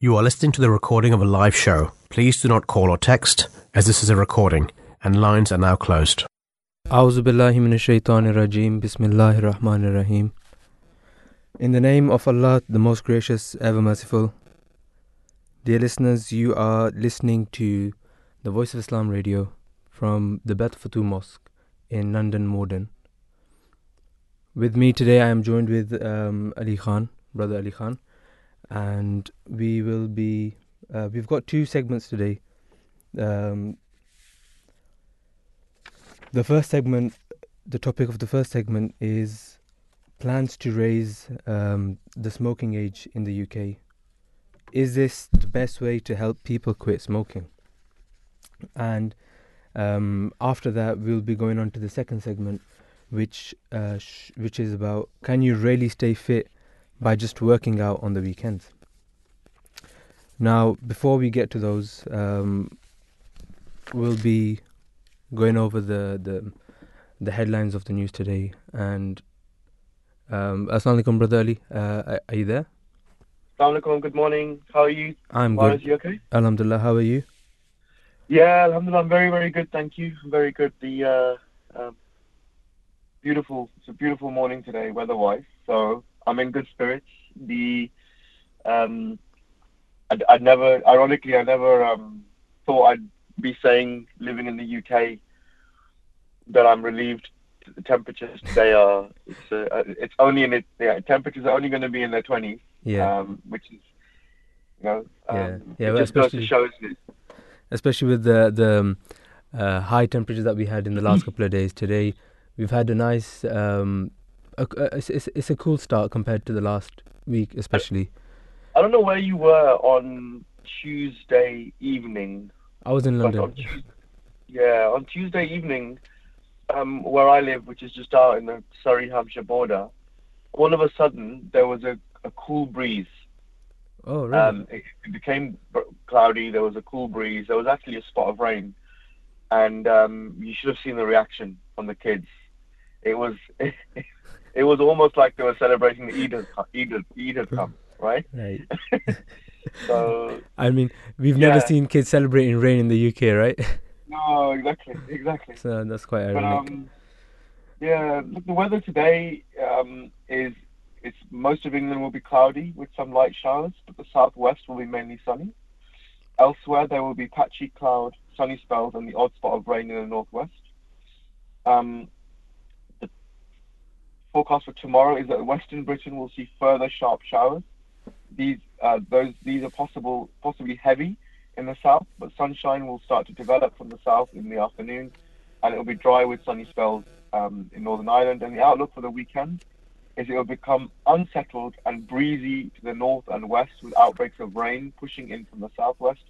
You are listening to the recording of a live show. Please do not call or text, as this is a recording, and lines are now closed. In the name of Allah, the most gracious, ever merciful. Dear listeners, you are listening to the Voice of Islam radio from the Baitul Futuh Mosque in London, Morden. With me today, I am joined with um, Ali Khan, brother Ali Khan and we will be. Uh, we've got two segments today. Um, the first segment, the topic of the first segment is plans to raise um, the smoking age in the UK. Is this the best way to help people quit smoking? And um, after that, we'll be going on to the second segment, which uh, sh- which is about can you really stay fit by just working out on the weekends? Now, before we get to those, um, we'll be going over the, the the headlines of the news today. And um, Assalamu alaikum, brother Ali. Uh, are- are you there? Assalamu alaikum, good morning. How are you? I'm good. you okay? Alhamdulillah. How are you? Yeah, alhamdulillah, I'm very, very good, thank you. I'm very good. The uh, um, beautiful, it's a beautiful morning today, weather-wise. So I'm in good spirits. The um, I'd, I'd never, ironically, I never um, thought I'd be saying living in the UK that I'm relieved. The temperatures today are it's uh, it's only in it. Yeah, temperatures are only going to be in their 20s. Yeah. um, which is, you know, um, Yeah. Yeah, well, especially- show, isn't it? especially with the the um, uh, high temperatures that we had in the last couple of days. Today, we've had a nice. Um, a, it's, it's it's a cool start compared to the last week, especially. I don't know where you were on Tuesday evening, I was in London. on yeah, on Tuesday evening, um, where I live, which is just out in the Surrey Hampshire border, all of a sudden there was a, a cool breeze. Oh, really? Um, it, it became cloudy. There was a cool breeze. There was actually a spot of rain, and um, you should have seen the reaction from the kids. It was it was almost like they were celebrating the Eid Eid Eid come, right? right. So I mean, we've never seen kids celebrating rain in the UK, right? no, exactly, exactly. so that's quite But ironic. um, yeah, look, the weather today um, is it's most of England will be cloudy with some light showers, but the southwest will be mainly sunny. Elsewhere, there will be patchy cloud, sunny spells, and the odd spot of rain in the northwest. Um, forecast for tomorrow is that Western Britain will see further sharp showers. These uh, those these are possible possibly heavy in the south, but sunshine will start to develop from the south in the afternoon, and it will be dry with sunny spells um, in Northern Ireland. And the outlook for the weekend is it will become unsettled and breezy to the north and west with outbreaks of rain pushing in from the southwest.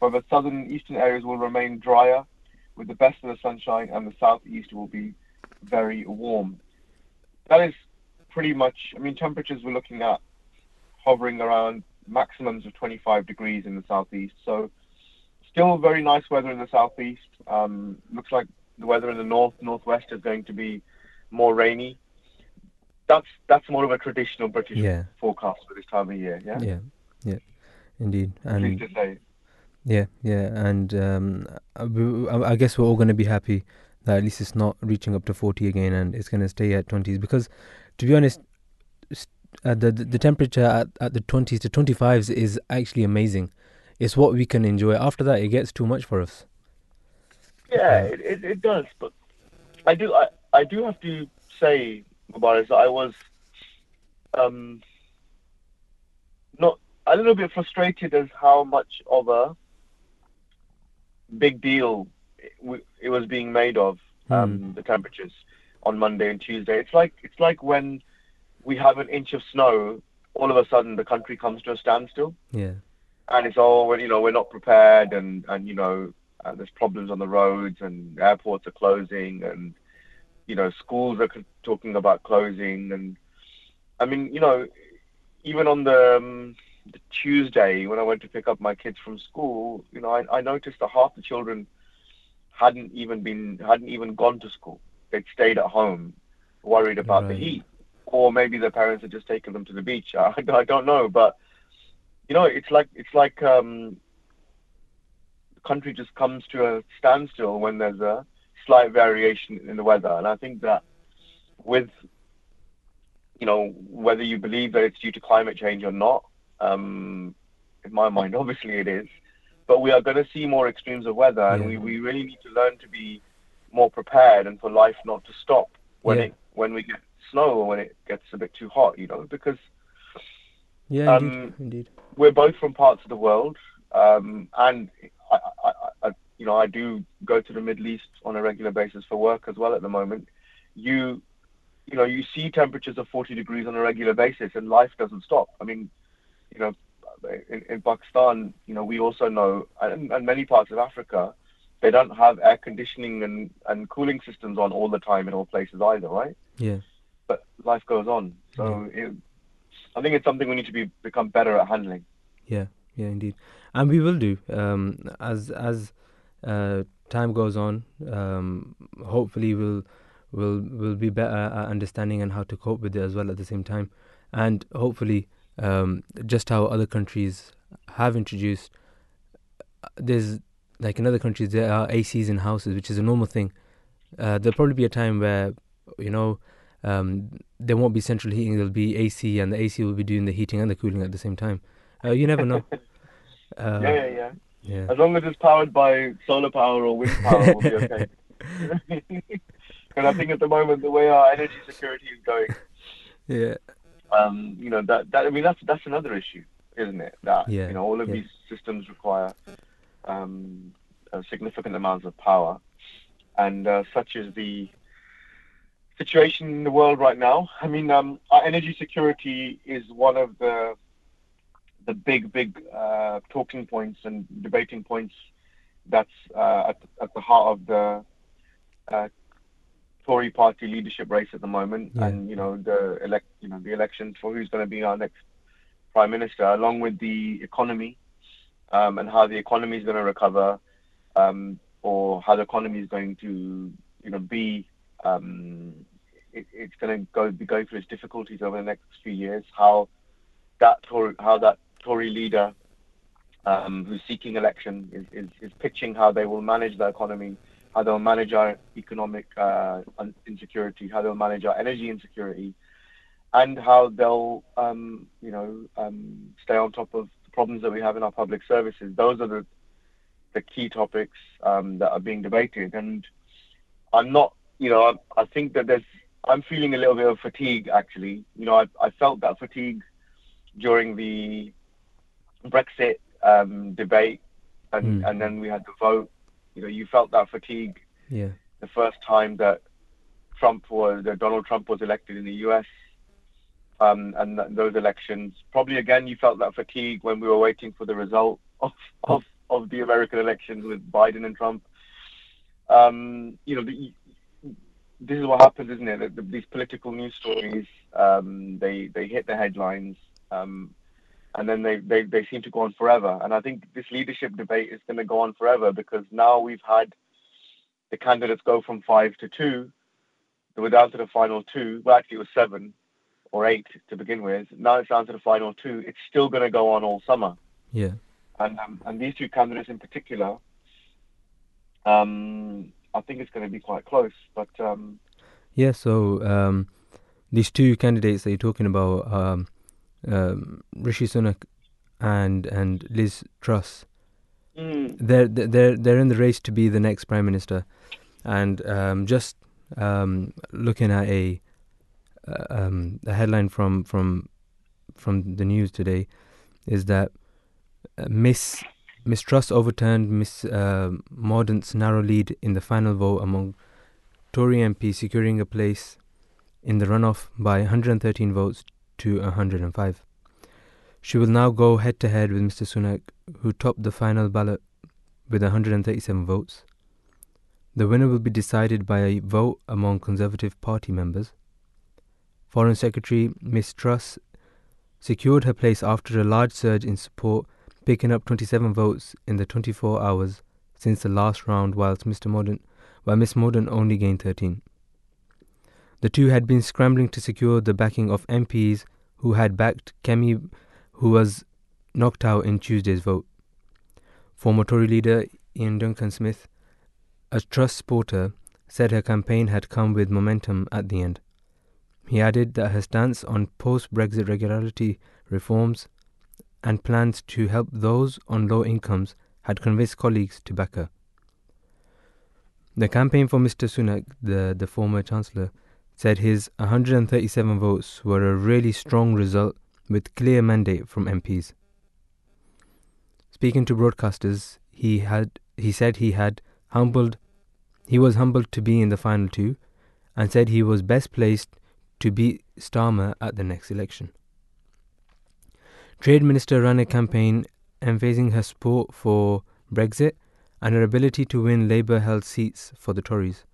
However, southern and eastern areas will remain drier with the best of the sunshine, and the southeast will be very warm. That is pretty much, I mean, temperatures we're looking at hovering around maximums of 25 degrees in the southeast. So, still very nice weather in the southeast. Um, looks like the weather in the north, northwest is going to be more rainy. That's that's more of a traditional British Yeah. forecast for this time of year. Yeah, Yeah, yeah, indeed. And to say. yeah, yeah, and um, I I guess we're all going to be happy that at least it's not reaching up to forty again, and it's going to stay at twenties. Because, to be honest, uh, the the temperature at, at the twenties to twenty fives is actually amazing. It's what we can enjoy. After that, it gets too much for us. Yeah, it, it, it does, but I do I, I do have to say, Mubarak, that I was um not a little bit frustrated as how much of a big deal it, w- it was being made of um, the temperatures on Monday and Tuesday. It's like it's like when we have an inch of snow, all of a sudden the country comes to a standstill. Yeah, and it's all well, you know we're not prepared and and you know uh, there's problems on the roads and airports are closing and you know schools are c- talking about closing. And I mean you know even on the, um, the Tuesday when I went to pick up my kids from school you know I, I noticed that half the children hadn't even been hadn't even gone to school. They'd stayed at home worried about the heat. Or maybe their parents had just taken them to the beach. I, I don't know but you know, it's like it's like um, the country just comes to a standstill when there's a slight variation in the weather, and I think that with you know whether you believe that it's due to climate change or not, um, in my mind, obviously it is, but we are going to see more extremes of weather, and Yeah. we, we really need to learn to be more prepared and for life not to stop when Yeah. it when we get snow or when it gets a bit too hot, you know, because Yeah, Um, indeed, indeed. we're both from parts of the world, um, and I, I, I, I, you know, I do go to the Middle East on a regular basis for work as well. At the moment, you, you know, you see temperatures of 40 degrees on a regular basis, and life doesn't stop. I mean, you know, in, in Pakistan, you know, we also know, and, and many parts of Africa, they don't have air conditioning and, and cooling systems on all the time in all places either, right? Yeah, But life goes on, so it, I think it's something we need to be become better at handling. yeah, yeah, indeed. And we will do um, as as uh, time goes on. Um, hopefully, we'll will will be better at understanding and how to cope with it as well at the same time, and hopefully, um, just how other countries have introduced. uh, There's like in other countries there are ACs in houses, which is a normal thing. Uh, there'll probably be a time where you know um, there won't be central heating. There'll be AC, and the AC will be doing the heating and the cooling at the same time. Uh, you never know. Uh, yeah, yeah, yeah. yeah. As long as it's powered by solar power or wind power, we'll be okay. and I think at the moment, the way our energy security is going, Yeah, um, you know, that, that I mean, that's that's another issue, isn't it? That Yeah, you know, all of yeah. these systems require um, uh, significant amounts of power, and uh, such is the situation in the world right now. I mean, um, our energy security is one of the the big, big uh, talking points and debating points that's uh, at, at the heart of the uh, Tory party leadership race at the moment, Yeah. and you know the elect, you know the elections for who's going to be our next prime minister, along with the economy um, and how the economy is going to recover, um, or how the economy is going to you know be. Um, it, it's going to go be going through its difficulties over the next few years. How that Tory, how that Tory leader um, who's seeking election is, is, is pitching how they will manage the economy, how they'll manage our economic uh, insecurity, how they'll manage our energy insecurity, and how they'll, um, you know, um, stay on top of the problems that we have in our public services. Those are the the key topics um, that are being debated, and I'm not, you know, I, I think that there's, I'm feeling a little bit of fatigue actually. You know, I, I felt that fatigue during the Brexit um, debate, and, Mm. and then we had the vote. You know, you felt that fatigue yeah, the first time that Trump was that Donald Trump was elected in the U.S. Um, and th- those elections. Probably again, you felt that fatigue when we were waiting for the result of of, of the American elections with Biden and Trump. Um, you know, the, this is what happens, isn't it? That the, these political news stories, um, they they hit the headlines, um, and then they, they they seem to go on forever. And I think this leadership debate is going to go on forever because now we've had the candidates go from five to two. They were down to the final two. Well, actually, it was seven or eight to begin with. Now it's down to the final two. It's still going to go on all summer. yeah, And um, and these two candidates in particular, um, I think it's going to be quite close. But um, yeah. So um, these two candidates that you're talking about, um, um, Rishi Sunak and and Liz Truss, mm, they're they're they're in the race to be the next prime minister, and um, just um, looking at a uh, um, a headline from from from the news today is that uh, Miss Miss Truss overturned Miss uh, Mordaunt's narrow lead in the final vote among Tory MPs, securing a place in the runoff by 113 votes to 105. She will now go head to head with Mr. Sunak, who topped the final ballot with 137 votes. The winner will be decided by a vote among Conservative Party members. Foreign Secretary Miss Truss secured her place after a large surge in support, picking up 27 votes in the 24 hours since the last round, whilst Mr. Mordaunt, while Miss Mordaunt only gained 13. The two had been scrambling to secure the backing of MPs who had backed Kemi, who was knocked out in Tuesday's vote. Former Tory leader Iain Duncan Smith, a Truss supporter, said her campaign had come with momentum at the end. He added that her stance on post Brexit regularity reforms and plans to help those on low incomes had convinced colleagues to back her. The campaign for Mr. Sunak, the, the former Chancellor, said his 137 votes were a really strong result with clear mandate from MPs. Speaking to broadcasters, he had he said he had humbled he was humbled to be in the final two and said he was best placed to beat Starmer at the next election. Trade Minister ran a campaign emphasizing her support for Brexit and her ability to win Labour held seats for the Tories.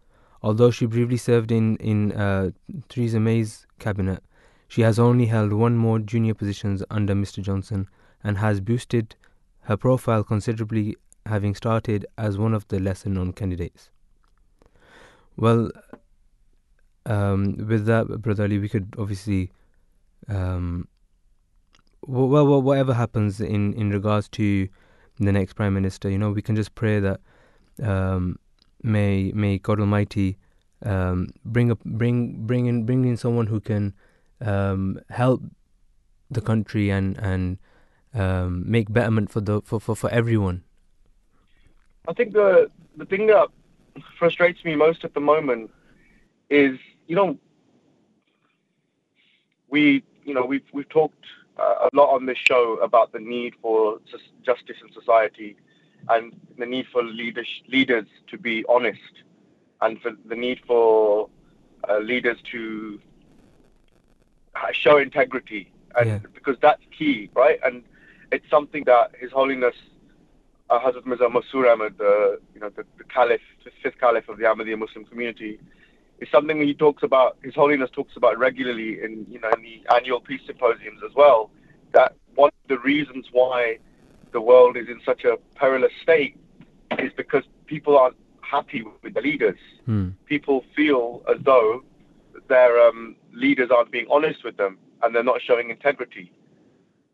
Although she briefly served in, in uh, Theresa May's cabinet, she has only held one more junior positions under Mr. Johnson and has boosted her profile considerably, having started as one of the lesser known candidates. Well, um, with that, Brother Ali, we could obviously, um, well, well, whatever happens in, in regards to the next Prime Minister, you know, we can just pray that um, may may God Almighty um, bring up bring bring in bring in someone who can um, help the country and and um, make betterment for the for, for, for everyone. I think the the thing that frustrates me most at the moment is you know we you know we've we've talked uh, a lot on this show about the need for justice in society and the need for leaders leaders to be honest and for the need for uh, leaders to show integrity and yeah. because that's key right and it's something that his holiness uh, Hazrat Mirza Masroor Ahmad, uh, you know, the, the Caliph, the fifth Caliph of the Ahmadiyya Muslim community, is something he talks about. His Holiness talks about regularly in you know in the annual peace symposiums as well. That one of the reasons why the world is in such a perilous state is because people aren't happy with the leaders. Hmm. People feel as though their um, leaders aren't being honest with them and they're not showing integrity.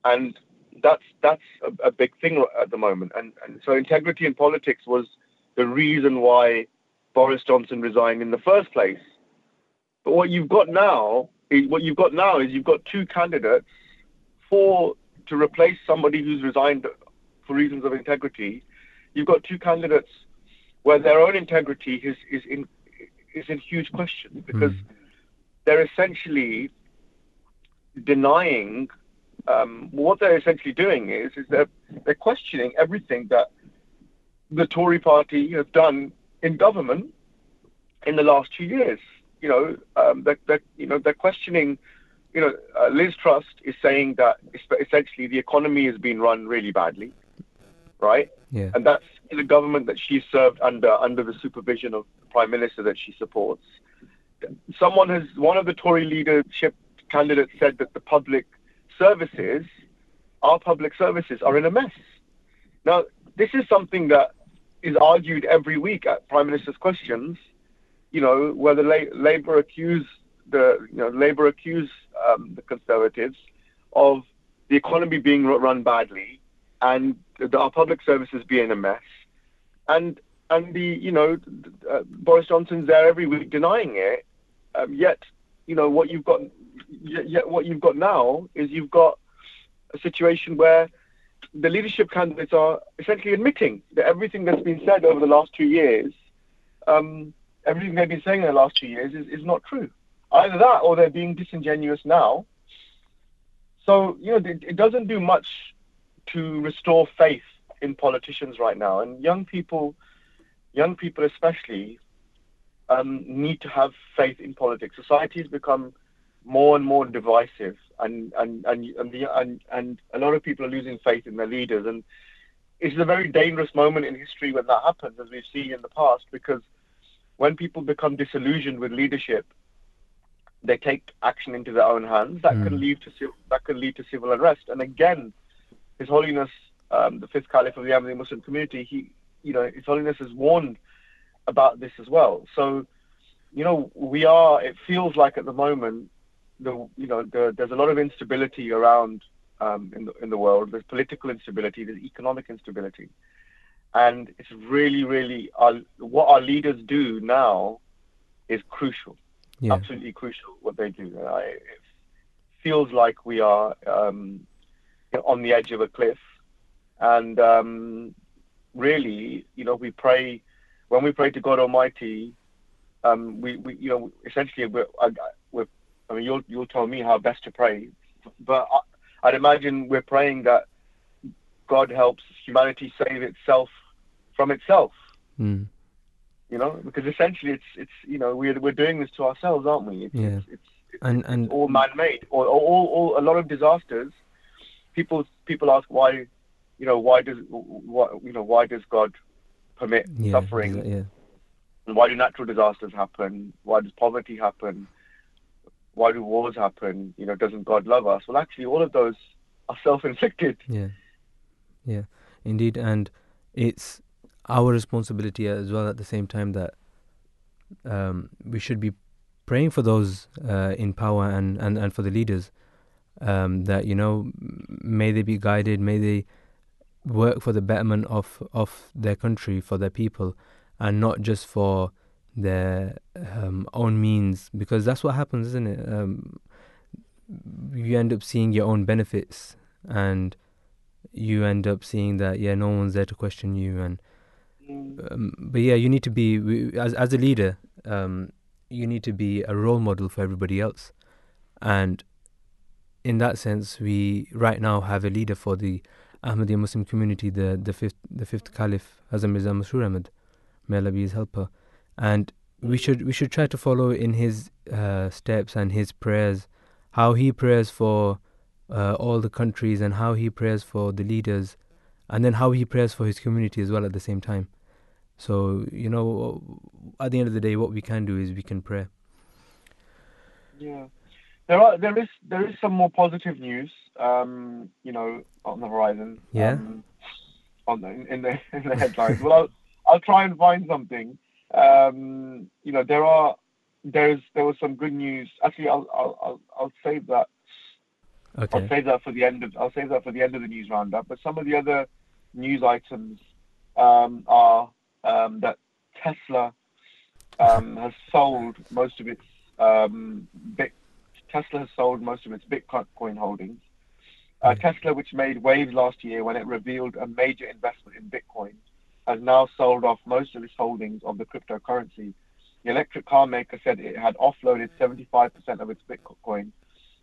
And that's that's a, a, big thing at the moment. And, and so integrity in politics was the reason why Boris Johnson resigned in the first place. But what you've got now is what you've got now is you've got two candidates for to replace somebody who's resigned for reasons of integrity. You've got two candidates where their own integrity is is in is in huge question because mm. they're essentially denying um, what they're essentially doing is is they're they're questioning everything that the Tory party have done in government in the last two years. You know, um, they're, they're, you know they're questioning. You know, uh, Liz Truss is saying that essentially the economy has been run really badly, right? Yeah. And that's in a government that she served under under the supervision of the prime minister that she supports. Someone has one of the Tory leadership candidates said that the public services, our public services, are in a mess. Now, this is something that is argued every week at Prime Minister's questions. You know, where the La- Labour accuse the you know Labour accuse um, the Conservatives of the economy being run badly and our public services being a mess, and and the you know uh, Boris Johnson's there every week denying it. Um, yet, you know what you've got yet what you've got now is you've got a situation where the leadership candidates are essentially admitting that everything that's been said over the last two years, um, everything they've been saying in the last two years is, is not true. Either that or they're being disingenuous now. So, you know, it, it doesn't do much to restore faith in politicians right now. And young people, young people especially, um, need to have faith in politics. Society has become more and more divisive, and and and and, the, and and a lot of people are losing faith in their leaders, and it's a very dangerous moment in history when that happens, as we've seen in the past, because when people become disillusioned with leadership, they take action into their own hands. That mm. can lead to that can lead to civil unrest. And again, His Holiness, um, the fifth Caliph of the Ahmadi Muslim community, he, you know, His Holiness has warned about this as well. So, you know, we are. It feels like at the moment the you know the, there's a lot of instability around um, in the in the world. There's political instability. There's economic instability, and it's really, really our, what our leaders do now is crucial. Yeah. Absolutely crucial what they do. I, it feels like we are um, on the edge of a cliff, and um, really, you know, we pray when we pray to God Almighty. Um, we, we, you know, essentially, we're, I, we're, I mean, you'll, you'll tell me how best to pray, but I, I'd imagine we're praying that God helps humanity save itself from itself. Mm. You know, because essentially, it's, it's, you know, we're, we're doing this to ourselves, aren't we? It's, Yeah. it's, it's, it's, And and all man-made, or, or, all, or a lot of disasters. People, people ask why, you know, why does, what, you know, why does God permit yeah, suffering? yeah, And why do natural disasters happen? Why does poverty happen? Why do wars happen? You know, doesn't God love us? Well, actually, all of those are self-inflicted. yeah, yeah, indeed, and it's our responsibility as well at the same time that um, we should be praying for those uh, in power and, and, and for the leaders um, that you know may they be guided, may they work for the betterment of of their country, for their people, and not just for their um, own means, because that's what happens, isn't it? Um, you end up seeing your own benefits, and you end up seeing that yeah, no one's there to question you, and um, but yeah, you need to be we- as as a leader. Um, you need to be a role model for everybody else, and in that sense, we right now have a leader for the Ahmadiyya Muslim community, the the fifth the fifth Caliph Hazrat Mirza Masroor Ahmad, may Allah be his helper, and we should we should try to follow in his uh, steps and his prayers, how he prays for uh, all the countries and how he prays for the leaders, and then how he prays for his community as well at the same time. So you know, at the end of the day, what we can do is we can pray. Yeah, there are there is there is some more positive news. Um, you know, on the horizon. Yeah. Um, on the in the in the headlines. well, I'll I'll try and find something. Um, you know, there are there's there was some good news. Actually, I'll I'll I'll, I'll save that. Okay. I'll save that for the end of I'll save that for the end of the news roundup. But some of the other news items um, are um, that Tesla um, has sold most of its um, bit, Tesla has sold most of its Bitcoin holdings. Uh, Tesla, which made waves last year when it revealed a major investment in Bitcoin, has now sold off most of its holdings of the cryptocurrency. The electric car maker said it had offloaded 75% of its Bitcoin,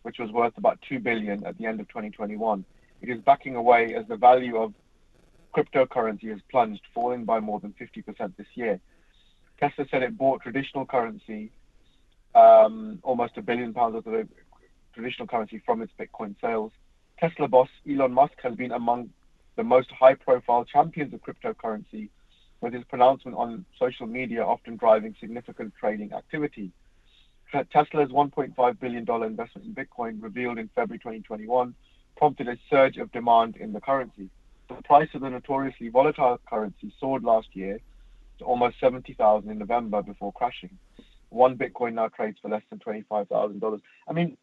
which was worth about 2 billion at the end of 2021. It is backing away as the value of cryptocurrency has plunged, falling by more than 50% this year. Tesla said it bought traditional currency, um, almost a billion pounds worth of the traditional currency from its Bitcoin sales. Tesla boss Elon Musk has been among the most high profile champions of cryptocurrency, with his pronouncement on social media often driving significant trading activity. Tesla's $1.5 billion investment in Bitcoin, revealed in February 2021, prompted a surge of demand in the currency. The price of the notoriously volatile currency soared last year to almost 70,000 in November before crashing. One Bitcoin now trades for less than $25,000. I mean,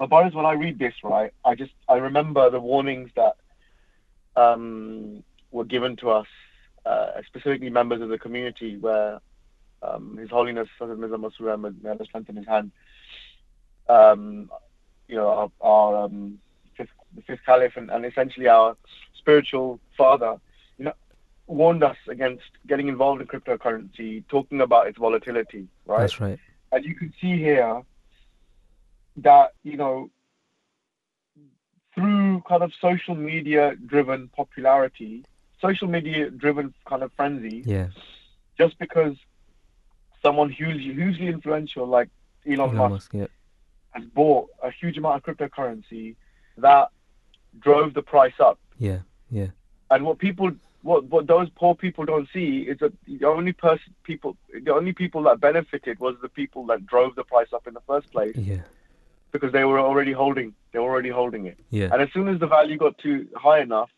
Abaris, when I read this, right, I just I remember the warnings that um, were given to us, uh, specifically members of the community, where um, His Holiness Hazrat Mirza Masroor Ahmad, may Allah strengthen his hand, um, you know, our, our um, fifth, fifth caliph and, and essentially our spiritual father, warned us against getting involved in cryptocurrency, talking about its volatility, right? That's right. And you can see here that, you know, through kind of social media driven popularity, social media driven kind of frenzy, Yeah. just because someone hugely, hugely influential like Elon, Elon Musk Musk. Yeah. has bought a huge amount of cryptocurrency that drove the price up. Yeah. Yeah. And what people, what what those poor people don't see is that the only person, people, the only people that benefited was the people that drove the price up in the first place Yeah. because they were already holding, they were already holding it. Yeah. And as soon as the value got too high enough,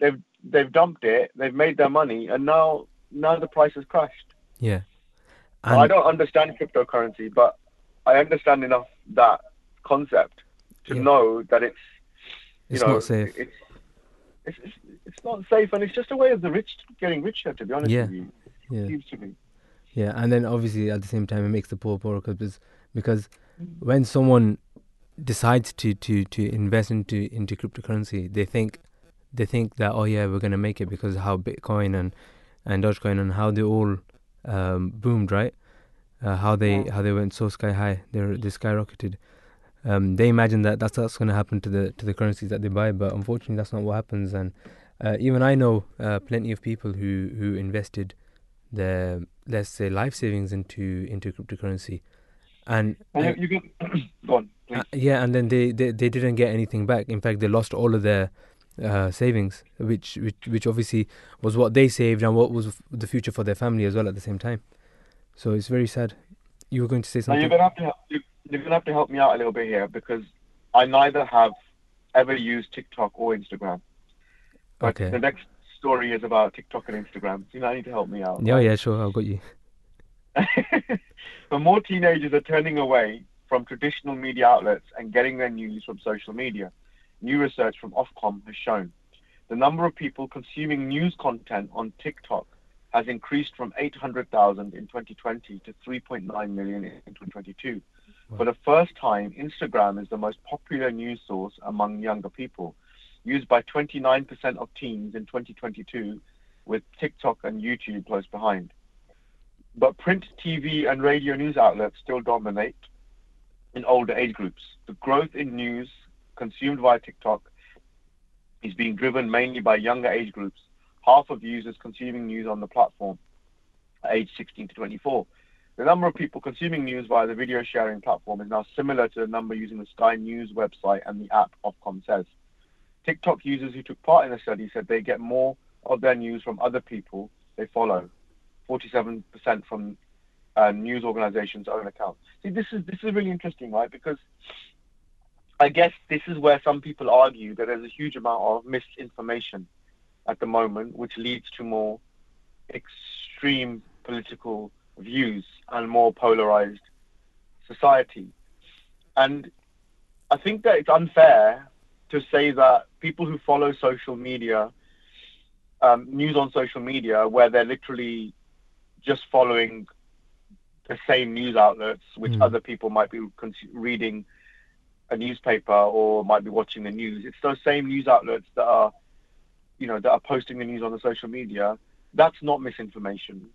they've they've dumped it, they've made their money, and now now the price has crashed. Yeah. Now, I don't understand cryptocurrency, but I understand enough that concept to Yeah. know that it's you It's know, not safe. It's, it's it's it's not safe, and it's just a way of the rich getting richer. To be honest Yeah. with you, Yeah. seems to be. Yeah, and then obviously at the same time it makes the poor poorer because because when someone decides to, to, to invest into into cryptocurrency, they think they think that oh yeah we're gonna make it because how Bitcoin and and Dogecoin and how they all um, boomed right, uh, how they Yeah. how they went so sky high, they they skyrocketed. Um, they imagine that that's what's gonna happen to the to the currencies that they buy, but unfortunately that's not what happens. And uh, even I know uh, plenty of people who who invested their let's say life savings into into cryptocurrency, and And you, can go on, uh, yeah, and then they, they they didn't get anything back. In fact, they lost all of their uh, savings, which which which obviously was what they saved and what was the future for their family as well at the same time. So it's very sad. You were going to say something. You're gonna have to help, you- you're gonna have to help me out a little bit here because I neither have ever used TikTok or Instagram. But Okay. the next story is about TikTok and Instagram. So you know, I need to help me out. yeah, yeah, sure, I've got you. but more teenagers are turning away from traditional media outlets and getting their news from social media. New research from Ofcom has shown the number of people consuming news content on TikTok has increased from 800,000 in 2020 to 3.9 million in 2022. For the first time, Instagram is the most popular news source among younger people, used by 29% of teens in 2022, with TikTok and YouTube close behind but print TV and radio news outlets still dominate in older age groups. The growth in news consumed via TikTok is being driven mainly by younger age groups. Half of users consuming news on the platform are aged 16 to 24. The number of people consuming news via the video sharing platform is now similar to the number using the Sky News website and the app, Ofcom says. TikTok users who took part in the study said they get more of their news from other people they follow. 47% from uh, news organizations' own accounts. See, this is this is really interesting, right? Because I guess this is where some people argue that there's a huge amount of misinformation at the moment, which leads to more extreme political views and more polarized society. And I think that it's unfair to say that people who follow social media, um, news on social media, where they're literally just following the same news outlets, which Mm. other people might be cons- reading a newspaper or might be watching the news. It's those same news outlets that are, you know, that are posting the news on the social media. That's not misinformation,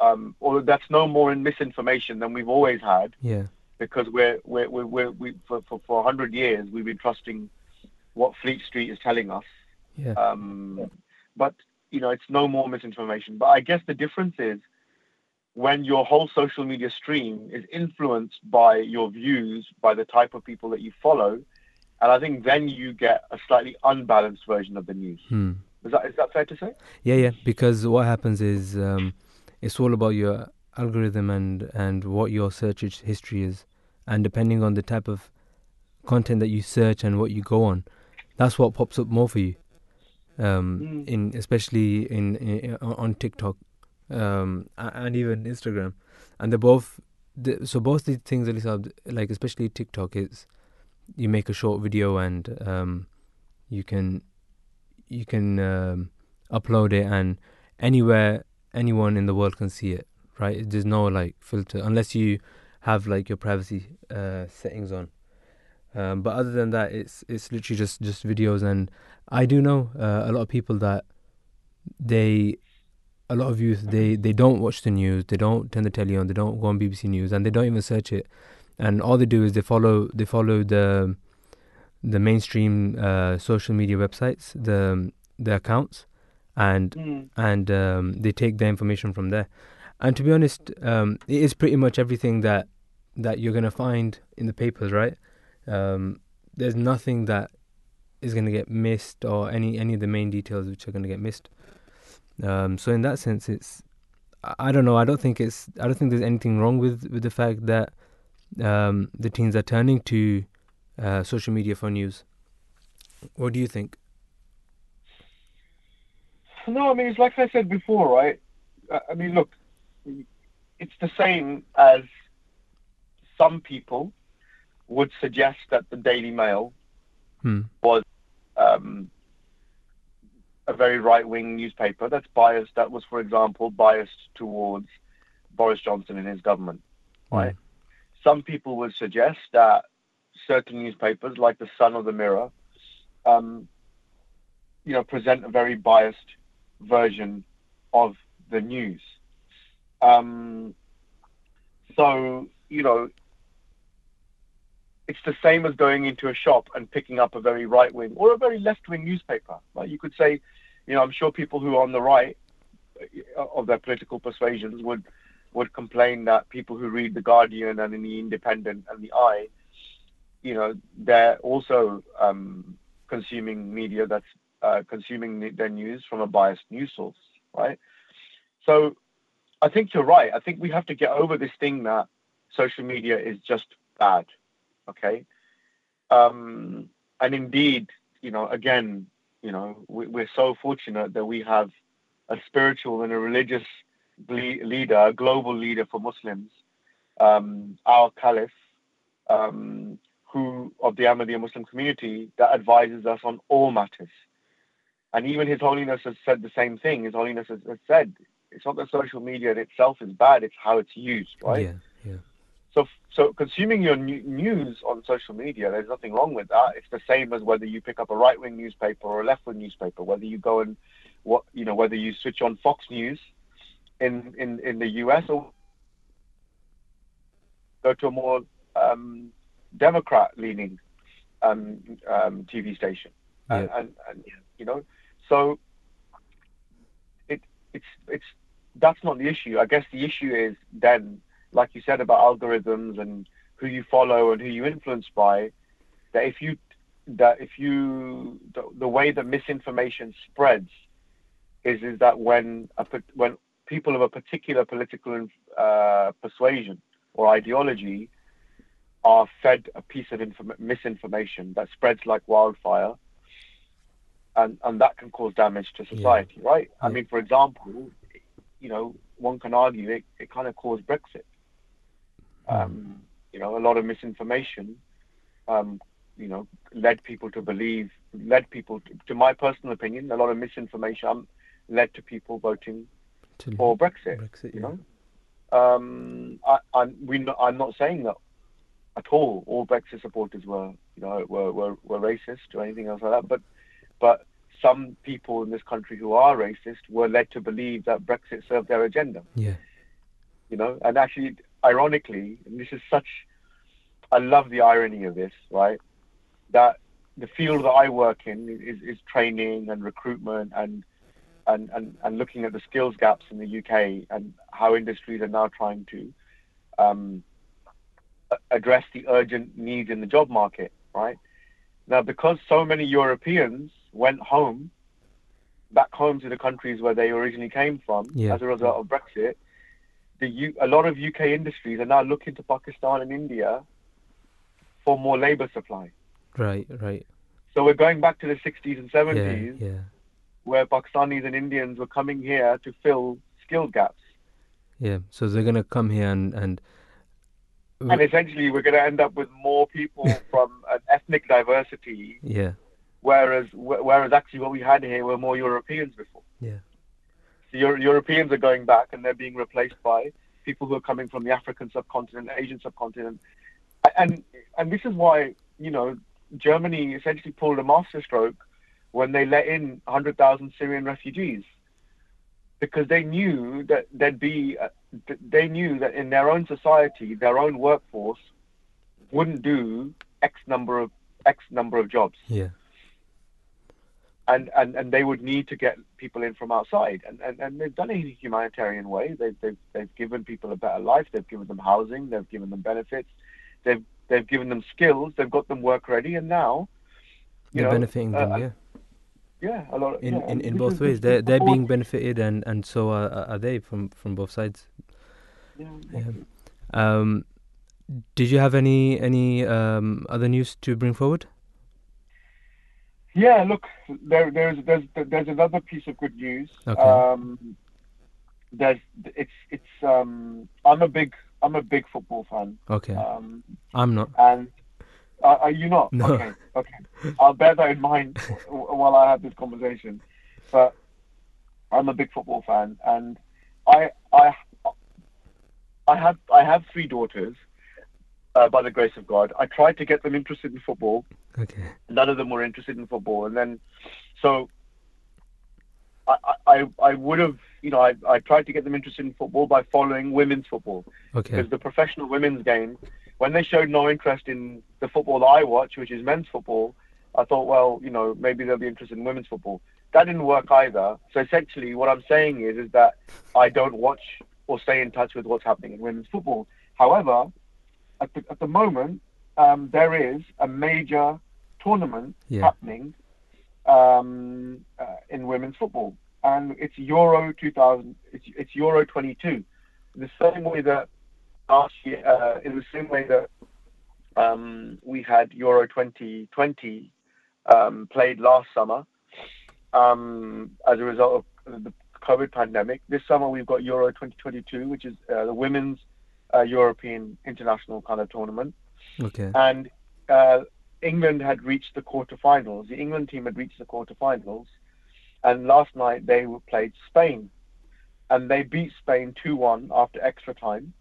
um, or that's no more in misinformation than we've always had Yeah, because we're we're we're, we're we for for for hundred years we've been trusting what Fleet Street is telling us. yeah, Um, but you know, it's no more misinformation. But I guess the difference is when your whole social media stream is influenced by your views, by the type of people that you follow, and I think then you get a slightly unbalanced version of the news. hmm. Is that is that fair to say? yeah, yeah. Because what happens is um, it's all about your algorithm and and what your search history is, and depending on the type of content that you search and what you go on, that's what pops up more for you. Um, Mm. in especially in, in on TikTok, um, and even Instagram, and they're both. The, so both these things, at least, are, like especially TikTok, is you make a short video and um, you can you can um, upload it and anywhere anyone in the world can see it. Right? There's no like filter unless you have like your privacy uh, settings on. Um, but other than that, it's it's literally just just videos, and I do know uh, a lot of people that they, a lot of youth they they don't watch the news, they don't turn the telly on, they don't go on BBC News, and they don't even search it, and all they do is they follow they follow the the mainstream uh, social media websites, the the accounts, and Mm. and um, they take the information from there. And to be honest, um, it is pretty much everything that that you're gonna find in the papers, right? Um, there's nothing that is gonna get missed, or any any of the main details which are gonna get missed. Um, so in that sense, it's I don't know. I don't think it's I don't think there's anything wrong with with the fact that um, the teens are turning to uh, social media for news. What do you think? No, I mean it's like I said before, right? I I mean, look, it's the same as some people would suggest that the Daily Mail Hmm. um, a very right wing newspaper that's biased, that was, for example, biased towards Boris Johnson and his government, right? Some people would suggest that certain newspapers, like the Sun or the Mirror, um, you know, present a very biased version of the news. Um, so, you know, it's the same as going into a shop and picking up a very right wing or a very left wing newspaper. Like you could say, you know, I'm sure people who are on the right uh, of their political persuasions would would complain that people who read the Guardian and the Independent and the Eye, you know, they're also um, consuming media that's uh, consuming their news from a biased news source, right? So, I think you're right. I think we have to get over this thing that social media is just bad Okay. Um, and indeed, you know, again, you know, we, are so fortunate that we have a spiritual and a religious leader, a global leader for Muslims, um, our Caliph, um, who of the Ahmadiyya Muslim community that advises us on all matters. And even His Holiness has said the same thing. His Holiness has, has said it's not that social media in itself is bad; it's how it's used, right? Yeah, yeah. So, so consuming your news on social media, there's nothing wrong with that. It's the same as whether you pick up a right-wing newspaper or a left-wing newspaper, whether you go and what you know, whether you switch on Fox News in in in the U.S. or go to a more um, Democrat-leaning um, um, TV station, yeah. and, and, and you know, so it it's it's that's not the issue. I guess the issue is then like you said about algorithms and who you follow and who you influence by, that if you that if you the, the way that misinformation spreads is is that when a, when people of a particular political uh, persuasion or ideology are fed a piece of inform- misinformation that spreads like wildfire, and and that can cause damage to society, yeah. right? Yeah. I mean, for example, you know, one can argue it, it kind of caused Brexit. Um, you know, a lot of misinformation, um, you know, led people to believe, led people, to, to, my personal opinion, a lot of misinformation led to people voting to for Brexit. Brexit you know, um, I, I'm, we, I'm not saying that at all. All Brexit supporters were, you know, were, were, were racist or anything else like that. But, but some people in this country who are racist were led to believe that Brexit served their agenda. Yeah. You know, and actually, ironically, and this is such, I love the irony of this, right? That the field that I work in is, is training and recruitment and, and, and, and looking at the skills gaps in the UK and how industries are now trying to um, address the urgent needs in the job market, right? Now, because so many Europeans went home, back home to the countries where they originally came from yeah. as a result of Brexit, the U, a lot of UK industries are now looking to Pakistan and India for more labor supply. Right, right. So we're going back to the 60s and 70s, yeah, yeah. where Pakistanis and Indians were coming here to fill skill gaps. Yeah, so they're going to come here and and and essentially we're going to end up with more people from an ethnic diversity. Yeah. Whereas whereas actually what we had here were more Europeans before. Yeah. The Euro- Europeans are going back and they're being replaced by people who are coming from the African subcontinent, Asian subcontinent, and and this is why you know Germany essentially pulled a masterstroke when they let in 100,000 Syrian refugees because they knew that there'd be uh, they knew that in their own society their own workforce wouldn't do x number of x number of jobs yeah and, and, and they would need to get people in from outside. And, and, and they've done it in a humanitarian way. They've, they've, they've given people a better life. They've given them housing. They've given them benefits. They've, they've given them skills. They've got them work ready. And now, you are benefiting uh, them, yeah. Yeah, a lot. Of, in yeah, in, in both ways, they're they're being benefited, and, and so are, are they from, from both sides. Yeah. Exactly. yeah. Um, did you have any any um, other news to bring forward? Yeah, look, there, there's there's there's another piece of good news. Okay. Um, there's it's it's um I'm a big I'm a big football fan. Okay. Um, I'm not. And Uh, are you not? No. Okay, okay. I'll bear that in mind while I have this conversation. But I'm a big football fan, and I I I have I have three daughters. Uh, by the grace of God, I tried to get them interested in football. Okay. None of them were interested in football, and then so I I, I would have you know I, I tried to get them interested in football by following women's football Okay. because the professional women's game, when they showed no interest in the football that I watch, which is men's football, I thought, well, you know, maybe they'll be interested in women's football. That didn't work either. So essentially, what I'm saying is, is that I don't watch or stay in touch with what's happening in women's football. However, at the, at the moment, um, there is a major tournament Yeah. happening um, uh, in women's football, and it's Euro 2000. It's, it's Euro 22. The same way that last year, uh, in the same way that um, we had Euro 2020 um, played last summer um, as a result of the COVID pandemic. This summer we've got Euro 2022, which is uh, the women's uh, European international kind of tournament Okay. and uh, England had reached the quarterfinals. The England team had reached the quarterfinals, and last night they played Spain, and they beat Spain two one after extra time.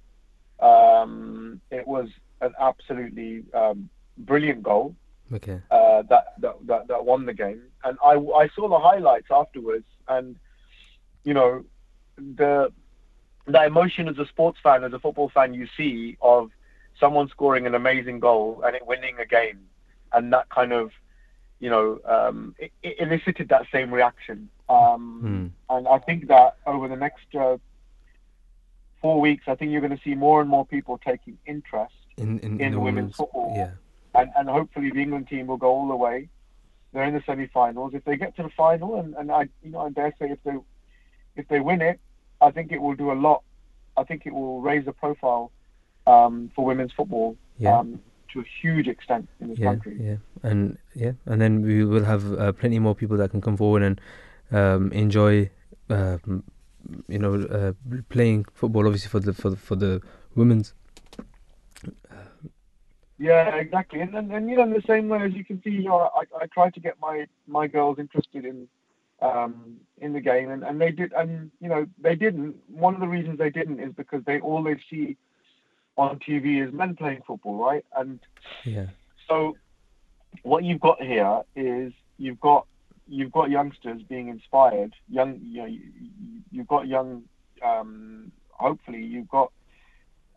Um, it was an absolutely um, brilliant goal Okay. uh, that, that that that won the game. And I I saw the highlights afterwards, and you know the the emotion as a sports fan, as a football fan, you see of someone scoring an amazing goal and it winning a game, and that kind of you know um, it, it elicited that same reaction. Um, And I think that over the next uh, four weeks, I think you're going to see more and more people taking interest In in, in the women's football. Yeah. and, and hopefully the England team will go all the way. They're in the semi-finals. If they get to the final, and, and I you know I dare say if they if they win it, I think it will do a lot. I think it will raise the profile um, for women's football Yeah. um, to a huge extent in this yeah, country. yeah, and yeah, and then we will have uh, plenty more people that can come forward and um, enjoy, um, you know, uh, playing football. Obviously for the for the, for the women's. Yeah, exactly. And, and and you know, in the same way as you can see, you know, I I tried to get my my girls interested in um in the game, and and they did, and you know, they didn't. One of the reasons they didn't is because they all they see on TV is men playing football, right? And Yeah, so what you've got here is you've got you've got youngsters being inspired. Young, you know, you, you- you've got young. Um, hopefully, you've got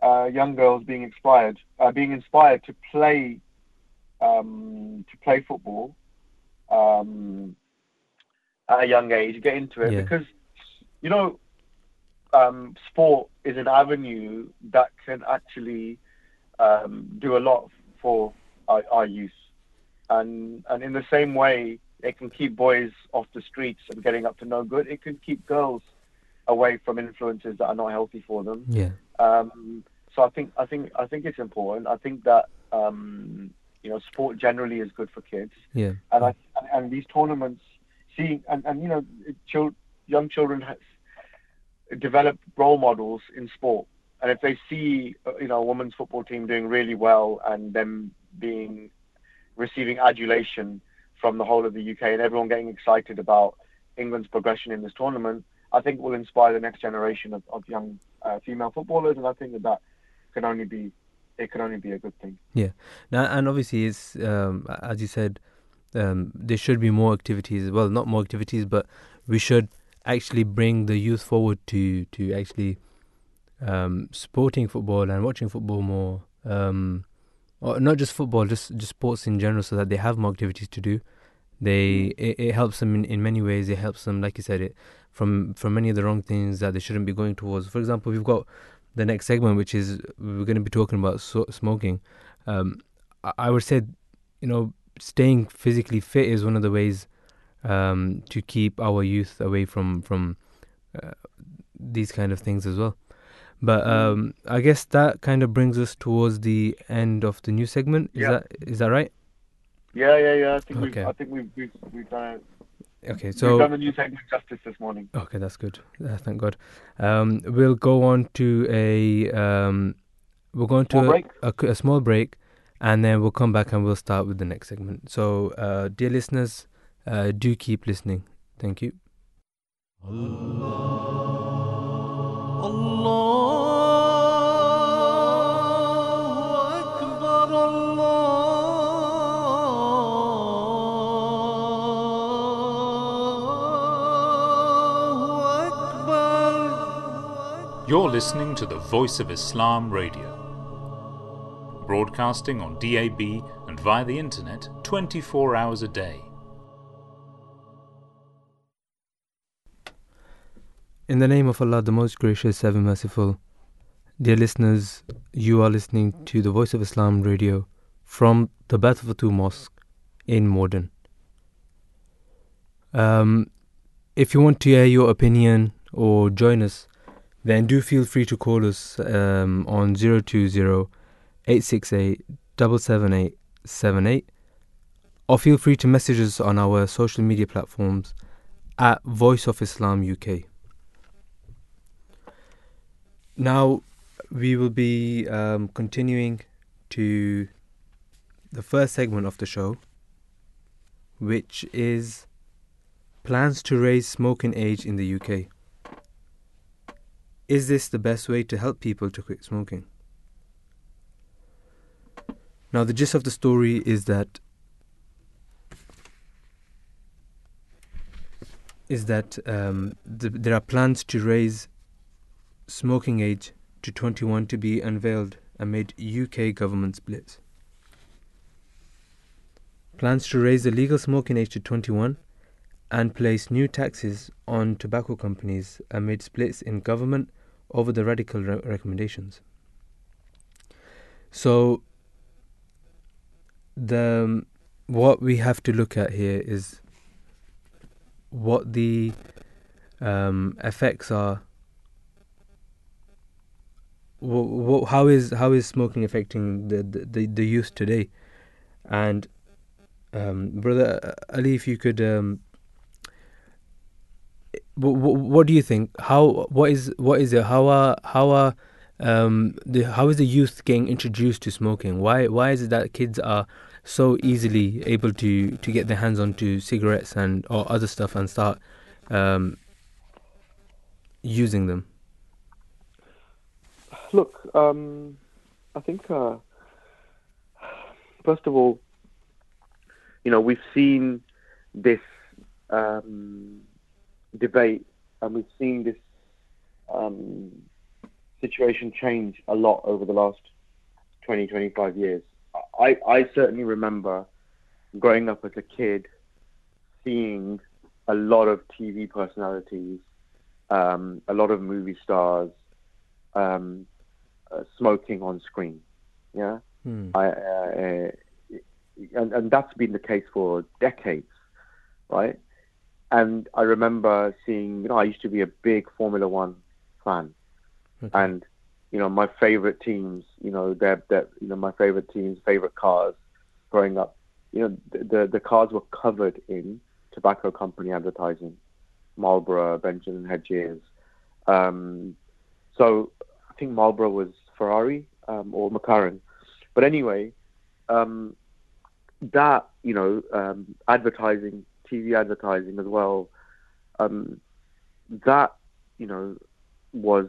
uh, young girls being inspired, uh, being inspired to play um, to play football um, at a young age, get into it Yeah. because you know um, sport is an avenue that can actually um, do a lot for our, our youth, and and in the same way it can keep boys off the streets and getting up to no good. It can keep girls away from influences that are not healthy for them. yeah, Um, so I think I think I think it's important. I think that um, you know sport generally is good for kids, yeah, and I and, and these tournaments, seeing and, and you know, chil- young children has develop role models in sport, and if they see uh, you know a women's football team doing really well and them being receiving adulation from the whole of the UK and everyone getting excited about England's progression in this tournament, I think will inspire the next generation of, of young uh, female footballers, and I think that that can only be it can only be a good thing. Yeah. Now, and obviously, it's um, as you said, um, there should be more activities. Well, not more activities, but we should actually bring the youth forward to to actually um, supporting football and watching football more. Um, or not just football, just just sports in general, so that they have more activities to do. They it, it helps them in, in many ways. It helps them, like you said, it from from many of the wrong things that they shouldn't be going towards. For example, we've got the next segment, which is we're going to be talking about so, smoking. Um, I, I would say, you know, staying physically fit is one of the ways um, to keep our youth away from from uh, these kind of things as well. But um, I guess that kind of brings us towards the end of the new segment. Is Yeah. that is that right? Yeah, yeah, yeah. I think Okay. we've I think we've we've, we've done it. Okay, we've done the new segment justice this morning. Okay, that's good. Uh, thank God. Um, we'll go on to a um, we're going to a, break. a, a small break, and then we'll come back and we'll start with the next segment. So, uh, dear listeners, uh, do keep listening. Thank you. Allah. Allah. You're listening to the Voice of Islam Radio, broadcasting on DAB and via the internet 24 hours a day. In the name of Allah, the Most Gracious, Ever Merciful, dear listeners, you are listening to the Voice of Islam Radio from the Baitul Futuh Mosque in Morden. Um, if you want to air your opinion or join us, then do feel free to call us um, on 020 868 778 or feel free to message us on our social media platforms at Voice of Islam UK. Now, we will be um, continuing to the first segment of the show, which is plans to raise smoking age in the UK. Is this the best way to help people to quit smoking? Now, the gist of the story is that is that um, the, there are plans to raise smoking age to 21 to be unveiled amid UK government splits. Plans to raise the legal smoking age to 21 and place new taxes on tobacco companies amid splits in government over the radical re- recommendations. So, the um, what we have to look at here is what the um, effects are. W- how is how is smoking affecting the the, the youth today? And um, brother Ali, if you could um, what, what do you think? How what is what is it? How are how are um, the how is the youth getting introduced to smoking? Why why is it that kids are so easily able to to get their hands onto cigarettes and or other stuff and start um, using them? Look, um, I think uh, first of all, you know, we've seen this um, debate, and we've seen this um, situation change a lot over the last 20, 25 years. I, I certainly remember growing up as a kid seeing a lot of TV personalities, um, a lot of movie stars um, uh, smoking on screen. Yeah, hmm. I, uh, and, and that's been the case for decades, right? And I remember seeing, you know, I used to be a big Formula One fan, okay. and you know, my favorite teams, you know, they're, they're, you know, my favorite teams, favorite cars, growing up, you know, the the cars were covered in tobacco company advertising, Marlboro, Benjamin Hedges. Um, so think Marlboro was Ferrari um, or McLaren, but anyway, um, that you know, um, advertising TV advertising as well. Um, that you know was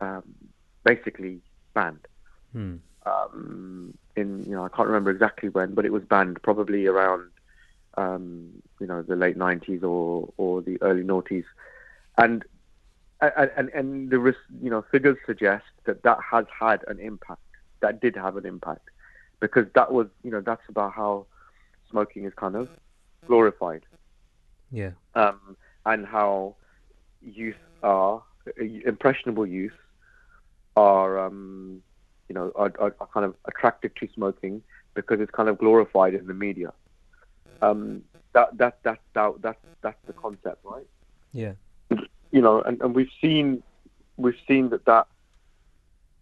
um, basically banned. Hmm. Um, in you know I can't remember exactly when, but it was banned probably around um, you know the late '90s or or the early noughties, and and and the you know figures suggest that that has had an impact. That did have an impact because that was you know that's about how smoking is kind of glorified. Yeah. Um, and how youth are impressionable youth are um, you know are, are, are, kind of attracted to smoking because it's kind of glorified in the media. Um, that that that that that's that's the concept, right? Yeah. You know, and, and we've seen we've seen that that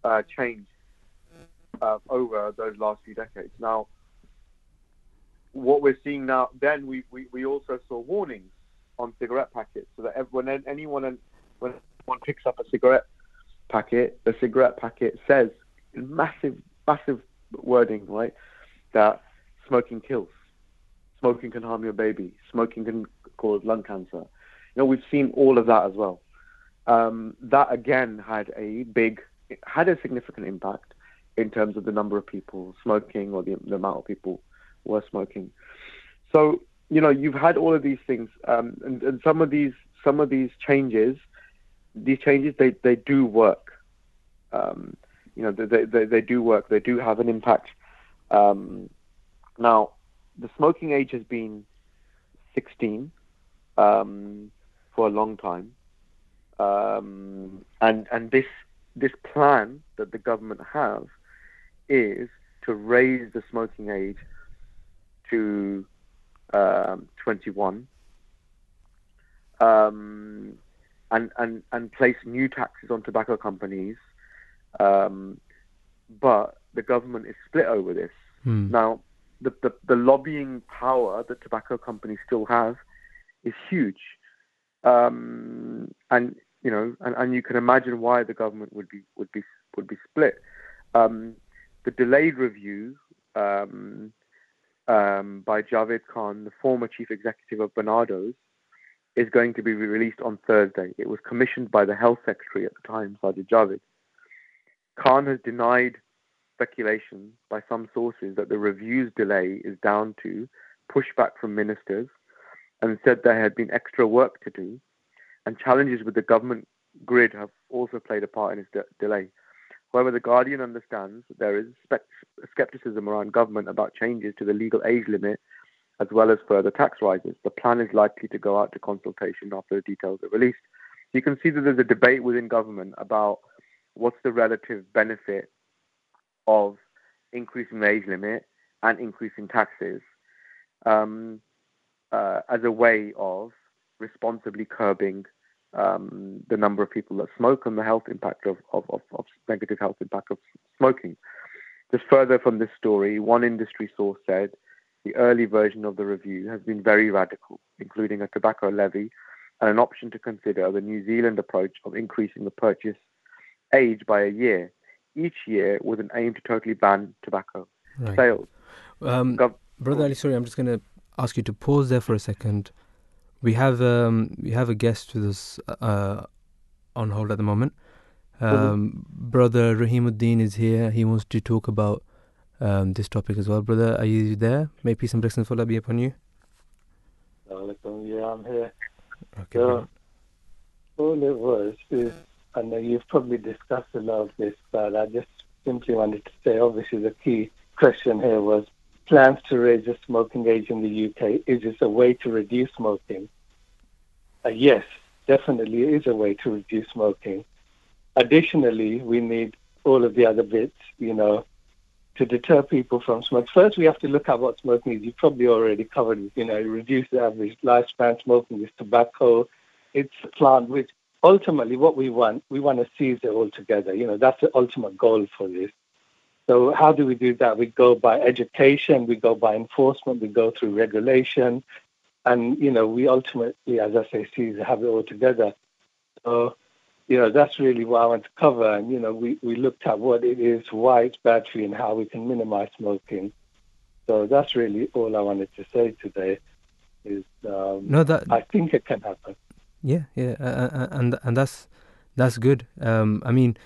uh, change uh, over those last few decades. Now, what we're seeing now, then we, we, we also saw warnings on cigarette packets so that when anyone when anyone picks up a cigarette packet, the cigarette packet says massive massive wording, right? That smoking kills, smoking can harm your baby, smoking can cause lung cancer. Know, we've seen all of that as well. Um, that again had a big, had a significant impact in terms of the number of people smoking or the, the amount of people were smoking. So you know, you've had all of these things, um, and, and some of these some of these changes, these changes they, they do work. Um, you know, they, they, they do work. They do have an impact. Um, now, the smoking age has been 16 um, for a long time, um, and and this this plan that the government have is to raise the smoking age to um, 21 um, and, and, and place new taxes on tobacco companies. Um, but the government is split over this. Hmm. Now, the, the, the lobbying power that tobacco companies still have is huge. Um, and you know, and, and you can imagine why the government would be would be would be split. Um, the delayed review um, um, by Javed Khan, the former chief executive of Barnardo's, is going to be released on Thursday. It was commissioned by the health secretary at the time, Sajid Javid. Khan has denied speculation by some sources that the review's delay is down to pushback from ministers and said there had been extra work to do, and challenges with the government grid have also played a part in its de- delay. However, The Guardian understands that there is skepticism around government about changes to the legal age limit as well as further tax rises. The plan is likely to go out to consultation after the details are released. You can see that there's a debate within government about what's the relative benefit of increasing the age limit and increasing taxes um, uh, as a way of responsibly curbing um, the number of people that smoke and the health impact of, of, of, of, negative health impact of smoking. Just further from this story, one industry source said the early version of the review has been very radical, including a tobacco levy and an option to consider the New Zealand approach of increasing the purchase age by a year, each year with an aim to totally ban tobacco right. sales. Um, Gov- Brother Ali, sorry, I'm just going to ask you to pause there for a second. We have um, we have a guest with us uh, on hold at the moment. Um, mm-hmm. Brother Rahimuddin is here. He wants to talk about um, this topic as well. Brother, are you there? May peace and blessings for Allah be upon you. Yeah, I'm here. Okay. So, all it was is, I know you've probably discussed a lot of this, but I just simply wanted to say, obviously, the key question here was plans to raise the smoking age in the UK. Is this a way to reduce smoking? Uh, yes, definitely it is a way to reduce smoking. Additionally, we need all of the other bits, you know, to deter people from smoking. First, we have to look at what smoking is. You probably already covered it. You know, reduce the average lifespan. Smoking is tobacco. It's a plant which ultimately what we want, we want to seize it all together. You know, that's the ultimate goal for this. So how do we do that? We go by education, we go by enforcement, we go through regulation, and you know we ultimately, as I say, see have it all together. So you know that's really what I want to cover. And you know we we looked at what it is, why it's bad for you, and how we can minimize smoking. So that's really all I wanted to say today. Is um, no that I think it can happen. Yeah, yeah, uh and and that's that's good. Um, I mean,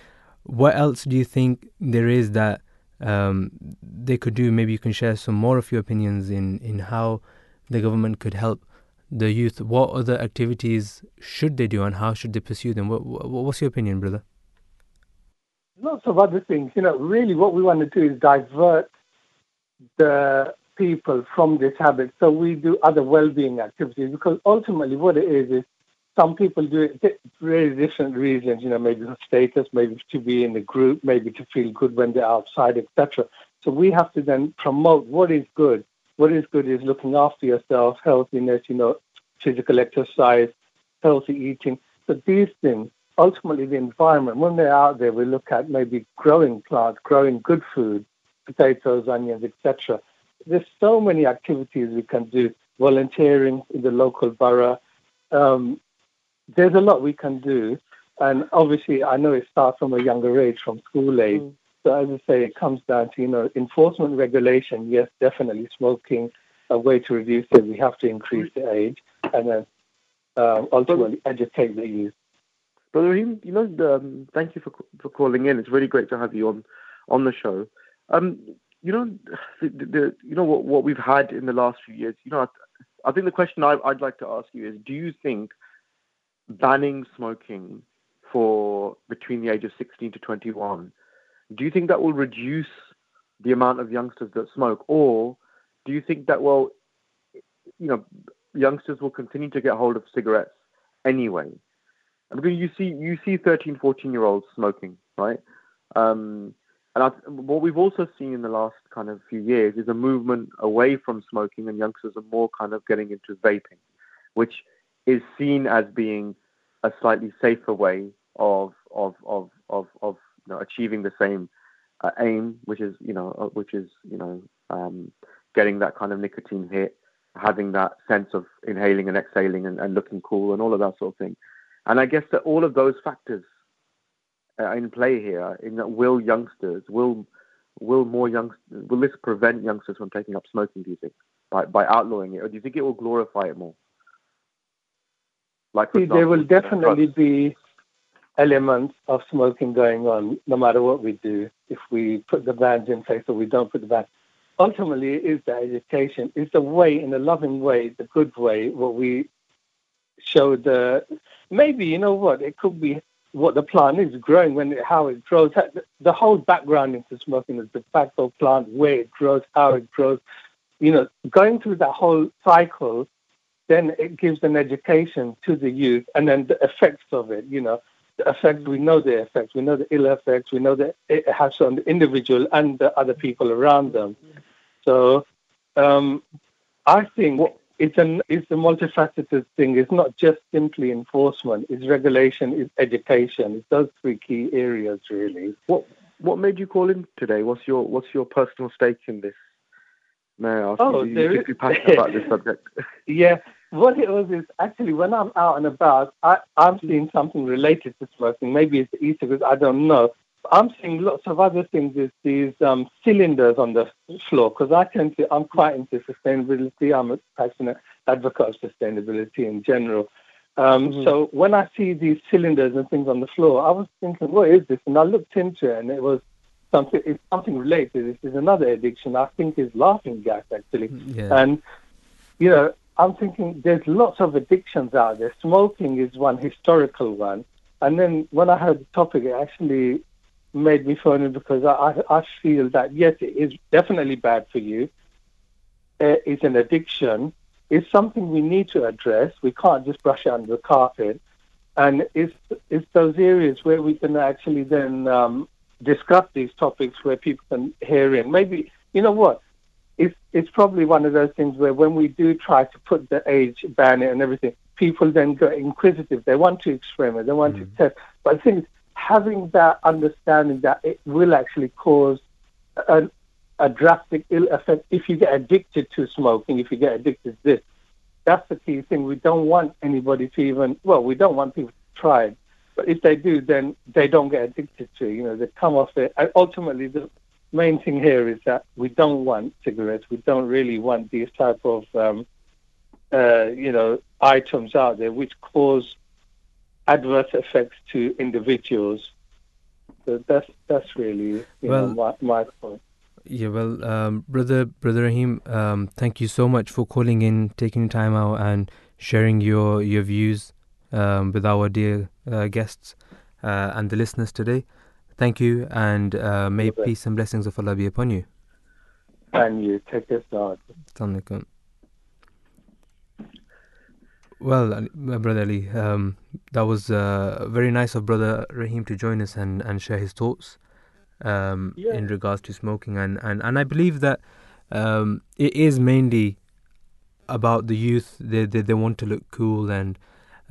what else do you think there is that um, they could do. Maybe you can share some more of your opinions in, in how the government could help the youth. What other activities should they do and how should they pursue them? What, what, what's your opinion, brother? Lots of other things. You know, really what we want to do is divert the people from this habit so we do other well-being activities because ultimately what it is is some people do it for very different reasons, you know, maybe for status, maybe to be in a group, maybe to feel good when they're outside, etc. So we have to then promote what is good. What is good is looking after yourself, healthiness, you know, physical exercise, healthy eating. So these things, ultimately the environment, when they're out there, we look at maybe growing plants, growing good food, potatoes, onions, etc. There's so many activities we can do, volunteering in the local borough, um, there's a lot we can do. And obviously, I know it starts from a younger age, from school age. Mm. So as I say, it comes down to you know enforcement regulation. Yes, definitely smoking a way to reduce it. We have to increase the age, and then um, ultimately educate the youth. Brother Rahim, you know, um, thank you for for calling in. It's really great to have you on on the show. Um, you know, the, the, you know what what we've had in the last few years. You know, I, I think the question I, I'd like to ask you is: Do you think banning smoking for between the age of 16 to 21, do you think that will reduce the amount of youngsters that smoke, or do you think that well, you know, youngsters will continue to get hold of cigarettes anyway? I mean, you see, you see 13, 14 year olds smoking, right? Um, and I, what we've also seen in the last kind of few years is a movement away from smoking, and youngsters are more kind of getting into vaping, which is seen as being a slightly safer way of of of of, of you know, achieving the same uh, aim, which is you know uh, which is you know um, getting that kind of nicotine hit, having that sense of inhaling and exhaling and, and looking cool and all of that sort of thing. And I guess that all of those factors are in play here. In that, will youngsters, will will more youngsters, will this prevent youngsters from taking up smoking? Do you think by by outlawing it, or do you think it will glorify it more? Like See, there will definitely be elements of smoking going on, no matter what we do. If we put the bans in place or we don't put the bans, ultimately, it is the education. It's the way, in a loving way, the good way, what we show the maybe you know what it could be what the plant is growing when it, how it grows the whole background into smoking is the fact of plant where it grows how it grows you know going through that whole cycle then it gives an education to the youth and then the effects of it you know the effects we know the effects we know the ill effects we know that it has on the individual and the other people around them so um, i think it's an it's a multifaceted thing. It's not just simply enforcement. It's regulation. It's education. It's those three key areas really. What what made you call in today? What's your what's your personal stake in this? May I ask oh, you? You passionate about this subject. yeah. What it was is actually when I'm out and about, I, I'm seeing something related to smoking. Maybe it's e-cigarettes. I don't know. I'm seeing lots of other things is these um, cylinders on the floor because I tend to, I'm quite into sustainability. I'm a passionate advocate of sustainability in general. Um, mm-hmm. So when I see these cylinders and things on the floor, I was thinking, what is this? And I looked into it and it was something, it's something related. This is another addiction. I think is laughing gas actually. Mm, yeah. And, you know, I'm thinking there's lots of addictions out there. Smoking is one historical one. And then when I heard the topic, it actually made me in because I, I I feel that yes, it is definitely bad for you. It's an addiction. It's something we need to address. We can't just brush it under the carpet. And it's it's those areas where we can actually then um, discuss these topics where people can hear in. Maybe you know what? It's it's probably one of those things where when we do try to put the age ban it and everything, people then go inquisitive. They want to experiment. They want mm-hmm. to test. But I think having that understanding that it will actually cause a, a drastic ill effect if you get addicted to smoking, if you get addicted to this. That's the key thing. We don't want anybody to even, well, we don't want people to try it. But if they do, then they don't get addicted to it. You know, they come off it. And ultimately, the main thing here is that we don't want cigarettes. We don't really want these type of, um, uh, you know, items out there which cause adverse effects to individuals. So that's that's really well, know, my, my point. Yeah, well, um, brother, brother Rahim, um, thank you so much for calling in, taking time out, and sharing your your views um, with our dear uh, guests uh, and the listeners today. Thank you, and uh, may peace and blessings of Allah be upon you. And you take care, Assalamu well, Brother Ali, um, that was uh, very nice of Brother Rahim to join us and, and share his thoughts um, yeah. in regards to smoking. And, and, and I believe that um, it is mainly about the youth. They, they, they want to look cool and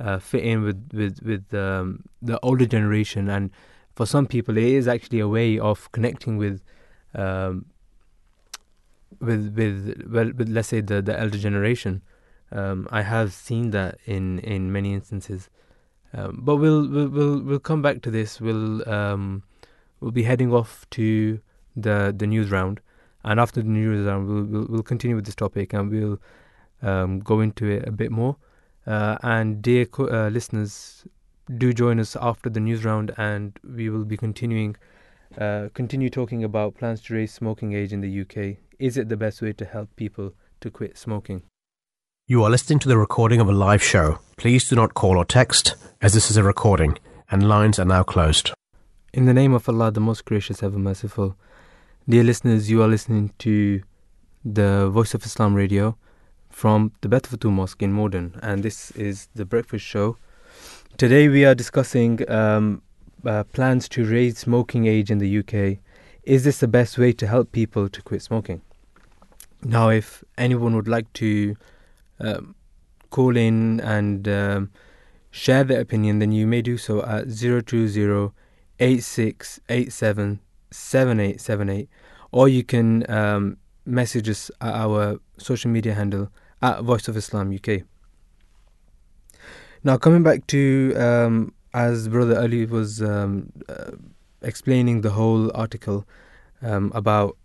uh, fit in with, with, with um, the older generation. And for some people, it is actually a way of connecting with. Um, with with well with let's say the the elder generation um, I have seen that in, in many instances, um, but we'll, we'll we'll we'll come back to this. We'll um, we'll be heading off to the the news round, and after the news round, we'll we'll, we'll continue with this topic and we'll um, go into it a bit more. Uh, and dear co- uh, listeners, do join us after the news round, and we will be continuing uh, continue talking about plans to raise smoking age in the UK. Is it the best way to help people to quit smoking? You are listening to the recording of a live show. Please do not call or text, as this is a recording, and lines are now closed. In the name of Allah, the most gracious, ever merciful. Dear listeners, you are listening to the Voice of Islam radio from the Baitul Futuh Mosque in Morden, and this is the breakfast show. Today we are discussing um, uh, plans to raise smoking age in the UK. Is this the best way to help people to quit smoking? Now, if anyone would like to um, call in and um, share their opinion, then you may do so at 020 8687 7878, or you can um, message us at our social media handle at Voice of Islam UK. Now, coming back to um, as Brother Ali was um, uh, explaining the whole article um, about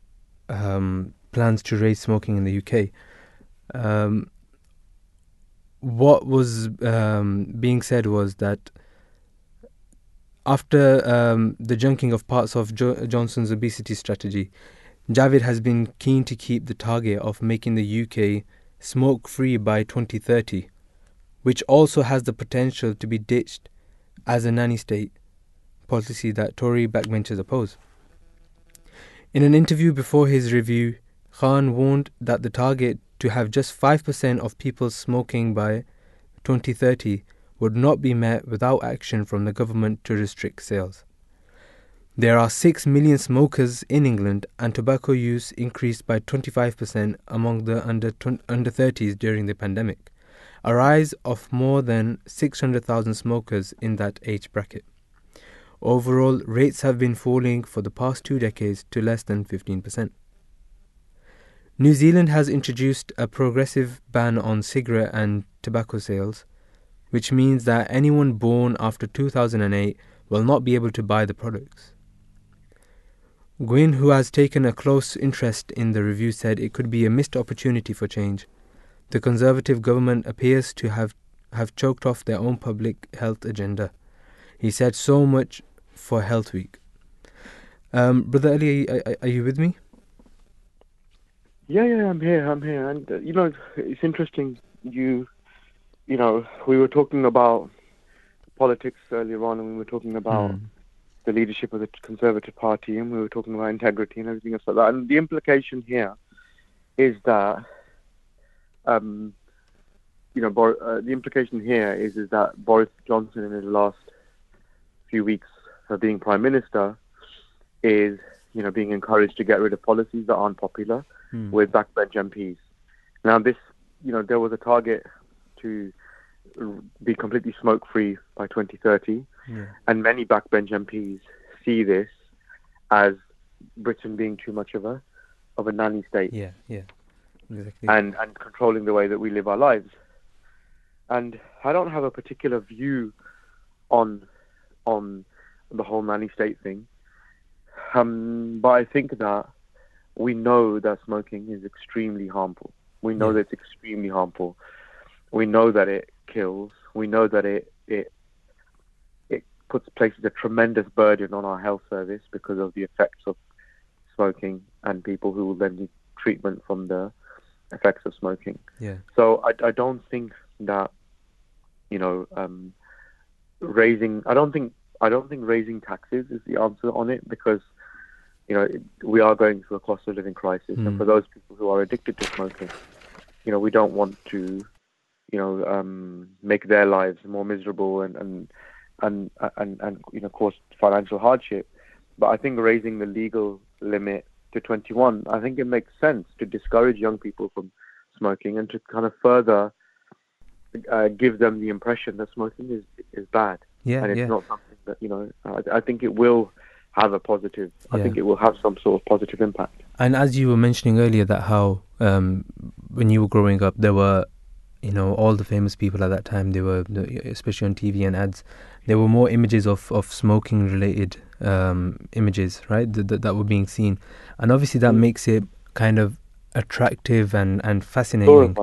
um, plans to raise smoking in the UK, um, what was um, being said was that after the junking of parts of jo- Johnson's obesity strategy, Javid has been keen to keep the target of making the UK smoke free by 2030, which also has the potential to be ditched as a nanny state policy that Tory backbenchers oppose. In an interview before his review, Khan warned that the target to have just 5% of people smoking by 2030 would not be met without action from the government to restrict sales. There are 6 million smokers in England, and tobacco use increased by 25% among the under, under 30s during the pandemic a rise of more than 600,000 smokers in that age bracket. Overall, rates have been falling for the past two decades to less than 15%. New Zealand has introduced a progressive ban on cigarette and tobacco sales, which means that anyone born after 2008 will not be able to buy the products. Gwyn, who has taken a close interest in the review, said it could be a missed opportunity for change the Conservative government appears to have, have choked off their own public health agenda. He said so much for Health Week. Um, Brother Ali, are, are, you with me? Yeah, yeah, I'm here. I'm here, and uh, you know, it's interesting. You, you know, we were talking about politics earlier on, and we were talking about mm. the leadership of the Conservative Party, and we were talking about integrity and everything else like that. And the implication here is that um, you know, Bor- uh, the implication here is is that Boris Johnson, in his last few weeks of being prime minister, is you know being encouraged to get rid of policies that aren't popular hmm. with backbench MPs. Now, this you know there was a target to be completely smoke free by 2030, yeah. and many backbench MPs see this as Britain being too much of a of a nanny state. Yeah, yeah exactly. and and controlling the way that we live our lives. And I don't have a particular view on on the whole nanny state thing, um, but I think that we know that smoking is extremely harmful. We know yeah. that it's extremely harmful. We know that it kills. We know that it it it puts places a tremendous burden on our health service because of the effects of smoking and people who will then need treatment from the effects of smoking. Yeah. So I, I don't think that you know um, raising I don't think I don't think raising taxes is the answer on it because you know we are going through a cost of living crisis, mm. and for those people who are addicted to smoking, you know we don't want to you know um, make their lives more miserable and and and and, and you know cause financial hardship. But I think raising the legal limit to 21, I think it makes sense to discourage young people from smoking and to kind of further uh, give them the impression that smoking is is bad. Yeah, and it's yeah. not something that you know. I, I think it will have a positive. I think it will have some sort of positive impact. And as you were mentioning earlier, that how um, when you were growing up, there were, you know, all the famous people at that time. They were, especially on TV and ads, there were more images of of smoking related um, images, right? That, that, that were being seen, and obviously that mm. makes it kind of attractive and and fascinating.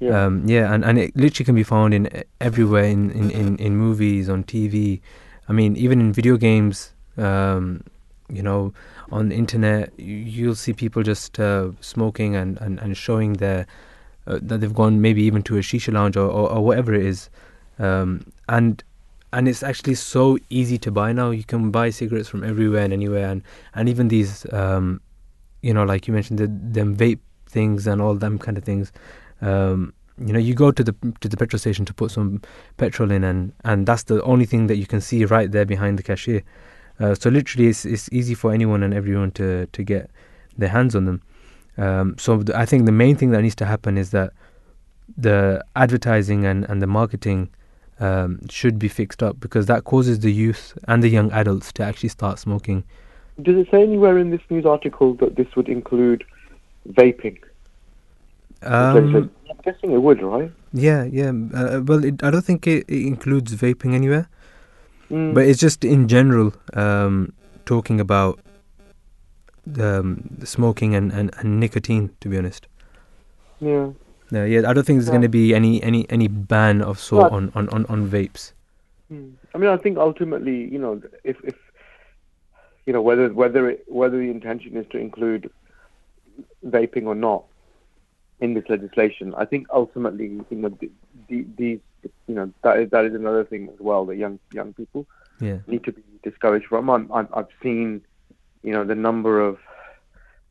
Yeah. Um, yeah, and, and it literally can be found in everywhere in, in, in, in movies, on TV. I mean, even in video games. Um, you know, on the internet, you'll see people just uh, smoking and, and, and showing their uh, that they've gone maybe even to a shisha lounge or, or, or whatever it is, um, and and it's actually so easy to buy now. You can buy cigarettes from everywhere and anywhere, and and even these, um, you know, like you mentioned, the them vape things and all them kind of things. Um, you know, you go to the to the petrol station to put some petrol in, and and that's the only thing that you can see right there behind the cashier. Uh, so literally, it's it's easy for anyone and everyone to to get their hands on them. Um, so I think the main thing that needs to happen is that the advertising and, and the marketing um, should be fixed up because that causes the youth and the young adults to actually start smoking. Does it say anywhere in this news article that this would include vaping? Um, I'm guessing it would, right? Yeah, yeah. Uh, well, it, I don't think it, it includes vaping anywhere, mm. but it's just in general um, talking about the, um, smoking and, and, and nicotine. To be honest. Yeah. No, yeah, I don't think there's yeah. going to be any, any, any ban of sort on, on, on, on vapes. Hmm. I mean, I think ultimately, you know, if, if you know whether whether it, whether the intention is to include vaping or not in this legislation, I think ultimately, you know, the, the, these, you know, that is that is another thing as well that young young people yeah. need to be discouraged from. I'm, i have seen, you know, the number of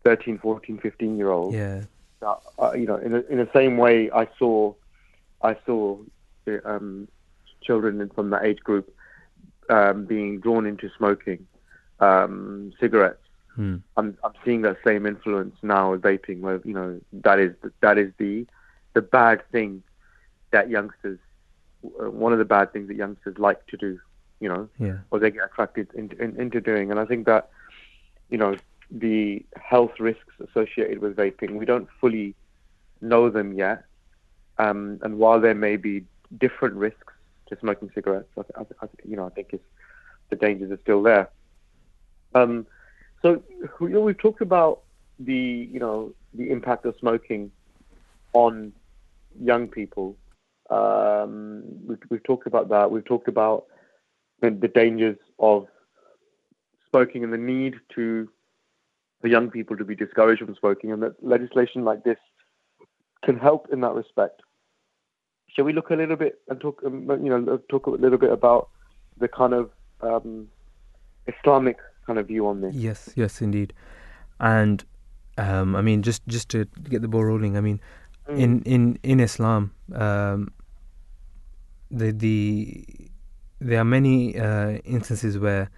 13, 14, 15 year olds yeah uh, you know, in, a, in the same way I saw, I saw um, children from that age group um, being drawn into smoking um, cigarettes. Hmm. I'm, I'm seeing that same influence now with vaping, where you know that is that is the the bad thing that youngsters, one of the bad things that youngsters like to do, you know, yeah. or they get attracted into, in, into doing. And I think that, you know, the health risks associated with vaping. We don't fully know them yet. Um, and while there may be different risks to smoking cigarettes, I, I, you know, I think the dangers are still there. Um, so, you know, we've talked about the, you know, the impact of smoking on young people. Um, we've, we've talked about that. We've talked about the, the dangers of smoking and the need to for young people to be discouraged from smoking, and that legislation like this can help in that respect. Shall we look a little bit and talk, um, you know, talk a little bit about the kind of um, Islamic kind of view on this? Yes, yes, indeed. And um, I mean, just just to get the ball rolling, I mean, mm. in in in Islam, um, the the there are many uh, instances where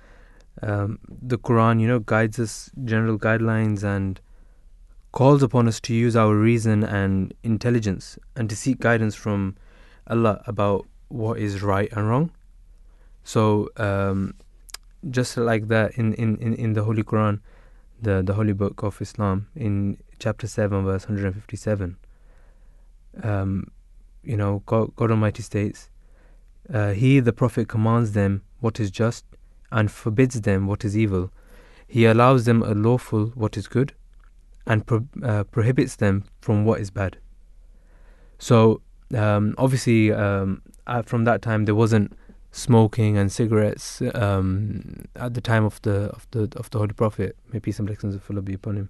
um, the Quran, you know, guides us general guidelines and calls upon us to use our reason and intelligence and to seek guidance from Allah about what is right and wrong. So, um, just like that, in, in, in, in the Holy Quran, the, the Holy Book of Islam, in chapter 7, verse 157, um, you know, God, God Almighty states, uh, He, the Prophet, commands them what is just and forbids them what is evil. He allows them a lawful what is good and pro- uh, prohibits them from what is bad. So, um, obviously, um, from that time, there wasn't smoking and cigarettes um, at the time of the of the of the Holy Prophet. May peace and blessings of Allah be upon him.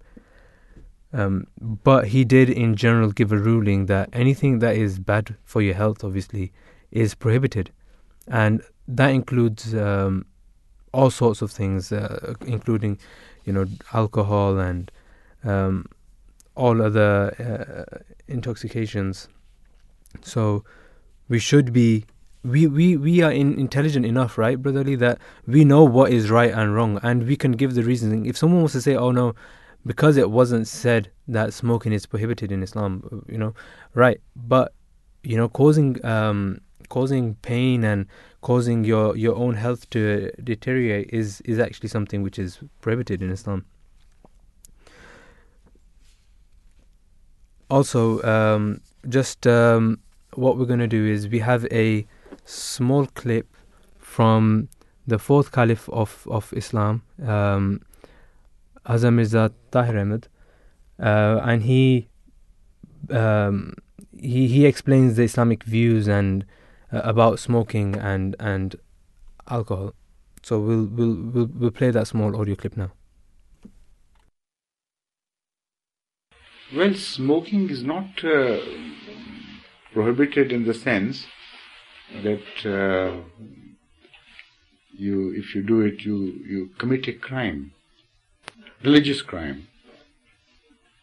Um, but he did, in general, give a ruling that anything that is bad for your health, obviously, is prohibited, and that includes um, all sorts of things, uh, including, you know, alcohol and um, all other uh, intoxications. So we should be we we we are in, intelligent enough, right, brotherly, that we know what is right and wrong, and we can give the reasoning. If someone wants to say, "Oh no," because it wasn't said that smoking is prohibited in Islam, you know, right? But you know, causing um, causing pain and causing your, your own health to deteriorate is, is actually something which is prohibited in Islam. Also, um, just um, what we're going to do is we have a small clip from the fourth caliph of, of Islam, um, Hazrat Mirza Tahir Ahmad, uh, and he, um, he he explains the Islamic views and uh, about smoking and and alcohol. So we'll we'll we'll, we'll play that small audio clip now. Well, smoking is not uh, prohibited in the sense that uh, you, if you do it, you, you commit a crime, religious crime.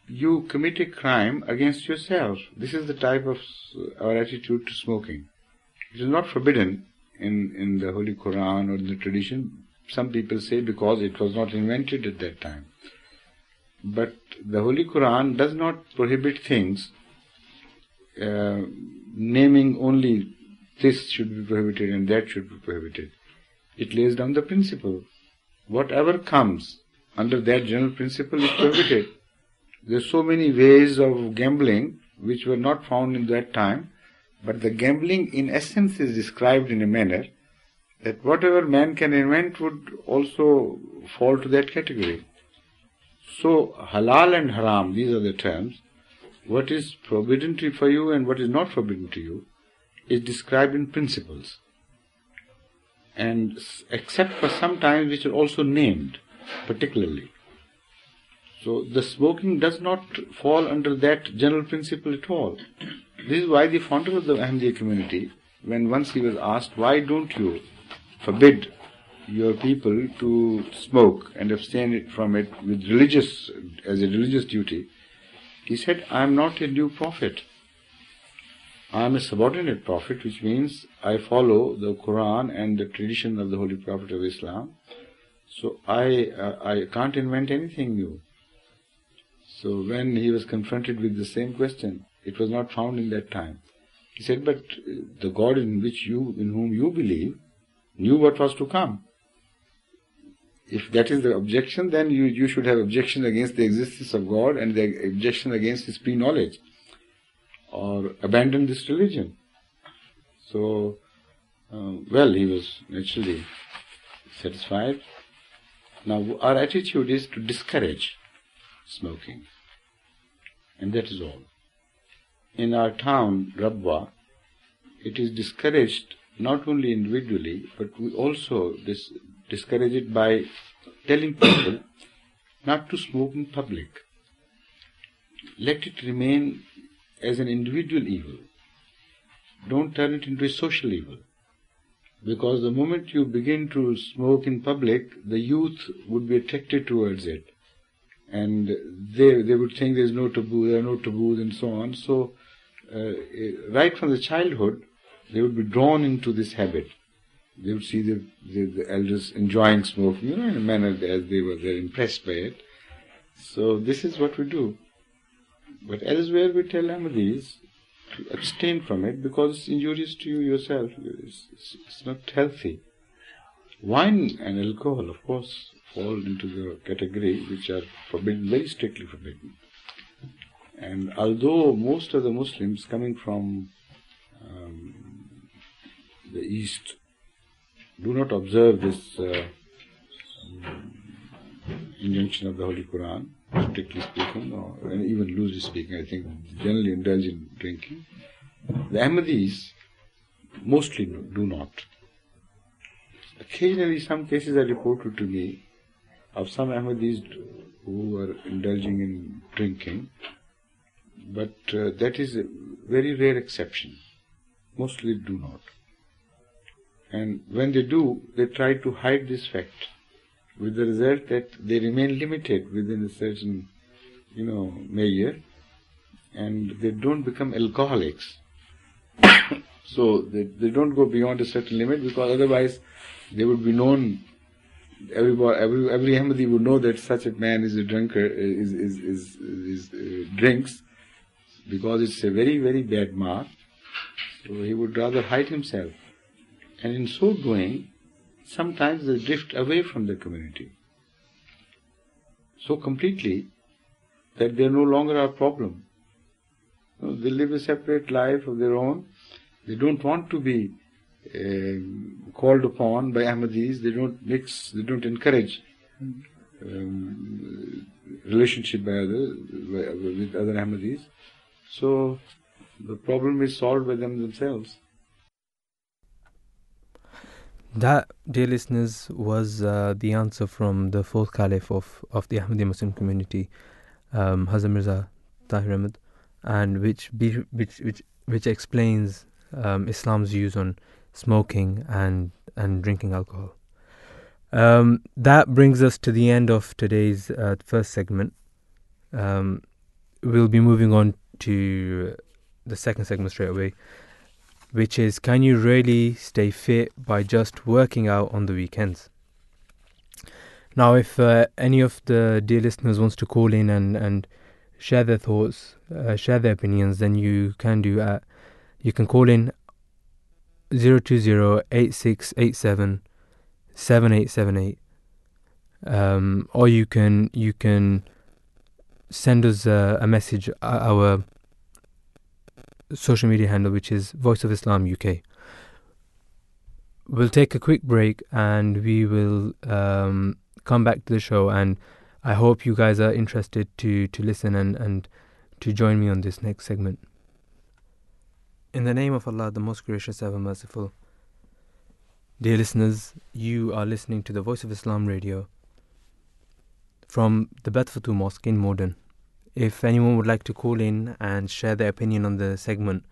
You commit a crime against yourself. This is the type of our attitude to smoking. It is not forbidden in, in the Holy Quran or in the tradition. Some people say because it was not invented at that time. But the Holy Quran does not prohibit things, uh, naming only this should be prohibited and that should be prohibited. It lays down the principle. Whatever comes under that general principle is prohibited. There are so many ways of gambling which were not found in that time, but the gambling in essence is described in a manner that whatever man can invent would also fall to that category. So, halal and haram, these are the terms. What is forbidden to for you and what is not forbidden to you is described in principles. And except for some times which are also named, particularly. So the smoking does not fall under that general principle at all. This is why the founder of the Ahmadiyya community, when once he was asked, why don't you forbid your people to smoke and abstain from it with religious as a religious duty, he said, I am not a new prophet. I am a subordinate prophet, which means I follow the Quran and the tradition of the Holy Prophet of Islam. So I uh, I can't invent anything new. So when he was confronted with the same question, it was not found in that time. He said, "But the God in which you, in whom you believe, knew what was to come if that is the objection, then you, you should have objection against the existence of God and the objection against his pre-knowledge, or abandon this religion. So, uh, well, he was naturally satisfied. Now, our attitude is to discourage smoking, and that is all. In our town, Rabwah, it is discouraged not only individually, but we also dis- discourage it by telling people not to smoke in public. Let it remain as an individual evil. Don't turn it into a social evil. Because the moment you begin to smoke in public, the youth would be attracted towards it. And they, they would think there's no taboo, there are no taboos, and so on. So, uh, right from the childhood, they would be drawn into this habit they would see the, the, the, elders enjoying smoking, you know, in a manner as they were they're impressed by it. So this is what we do. But elsewhere we tell Ahmadis to abstain from it because it's injurious to you yourself. It's, it's, it's not healthy. Wine and alcohol, of course, fall into the category which are forbidden, very strictly forbidden. And although most of the Muslims coming from um, the East do not observe this uh, injunction of the Holy Quran, strictly speaking, or even loosely speaking, I think generally indulge in drinking. The Ahmadis mostly do not. Occasionally, some cases are reported to me of some Ahmadis who are indulging in drinking, but uh, that is a very rare exception. Mostly do not. And when they do, they try to hide this fact, with the result that they remain limited within a certain, you know, measure, and they don't become alcoholics. so they, they don't go beyond a certain limit because otherwise they would be known. Everybody, every every Ahmadi would know that such a man is a drinker, is is is, is uh, drinks, because it's a very very bad mark. So he would rather hide himself. And in so doing, sometimes they drift away from the community so completely that they're no longer our problem. You know, they live a separate life of their own. They don't want to be uh, called upon by Ahmadis. They don't mix, they don't encourage um, relationship by other, by, with other Ahmadis. So the problem is solved by them themselves. That, dear listeners, was uh, the answer from the fourth caliph of, of the Ahmadi Muslim community, um, Hazrat Mirza Tahir Ahmad, and which, which, which, which explains um, Islam's views on smoking and, and drinking alcohol. Um, that brings us to the end of today's uh, first segment. Um, we'll be moving on to the second segment straight away, which is can you really stay fit by just working out on the weekends? Now, if uh, any of the dear listeners wants to call in and, and share their thoughts, uh, share their opinions, then you can do at you can call in 020 8687 7878 um, or you can you can send us a, a message our social media handle which is voice of islam uk we'll take a quick break and we will um, come back to the show and i hope you guys are interested to to listen and and to join me on this next segment. In the name of allah the most gracious ever merciful Dear listeners, you are listening to the Voice of Islam radio from the Beth Mosque in Morden. If anyone would like to call in and share their opinion on the segment,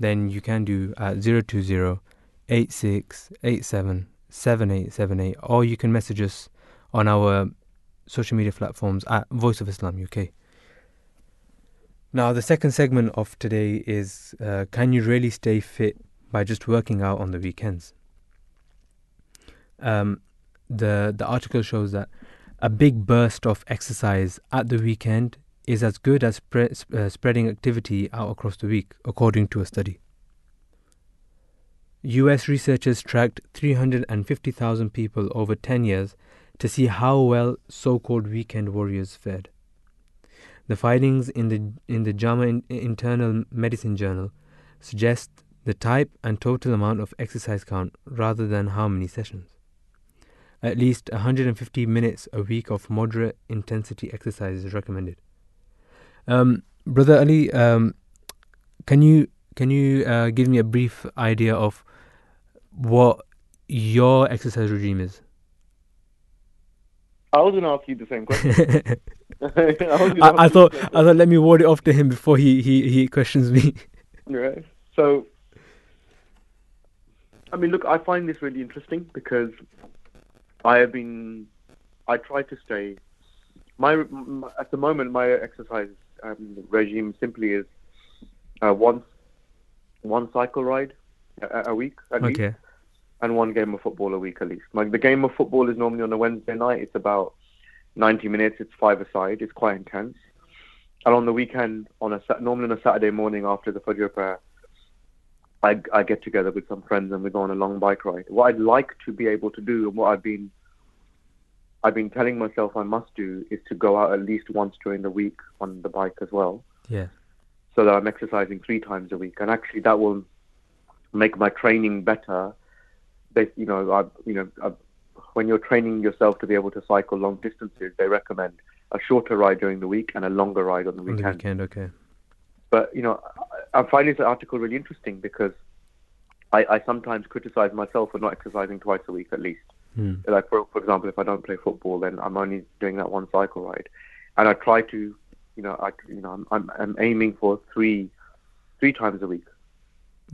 then you can do at 020 8687 7878 or you can message us on our social media platforms at Voice of Islam UK. Now, the second segment of today is uh, Can you really stay fit by just working out on the weekends? um, the the article shows that a big burst of exercise at the weekend is as good as spre- uh, spreading activity out across the week, according to a study. US researchers tracked 350,000 people over 10 years to see how well so called weekend warriors fared. The findings in the, in the JAMA Internal Medicine Journal suggest the type and total amount of exercise count rather than how many sessions at least 150 minutes a week of moderate intensity exercise is recommended. Um, Brother Ali, um, can you can you uh, give me a brief idea of what your exercise regime is? I was going to ask you the same question. I, I, I thought I thought let me ward it off to him before he he, he questions me. Right. So, I mean, look, I find this really interesting because I have been. I try to stay. My, my at the moment, my exercise um, regime simply is uh, one one cycle ride a, a week at okay. least, and one game of football a week at least. Like the game of football is normally on a Wednesday night. It's about ninety minutes. It's five aside. It's quite intense. And on the weekend, on a normally on a Saturday morning after the Fajr prayer, I, I get together with some friends and we go on a long bike ride. What I'd like to be able to do and what I've been I've been telling myself I must do is to go out at least once during the week on the bike as well. Yeah. So that I'm exercising three times a week, and actually that will make my training better. They, you know, I, you know, I, when you're training yourself to be able to cycle long distances, they recommend a shorter ride during the week and a longer ride on the weekend. On the weekend, okay. But you know, I, I'm this article really interesting because I, I sometimes criticize myself for not exercising twice a week at least. Mm. Like for for example, if I don't play football, then I'm only doing that one cycle ride, and I try to, you know, I you know I'm I'm, I'm aiming for three three times a week.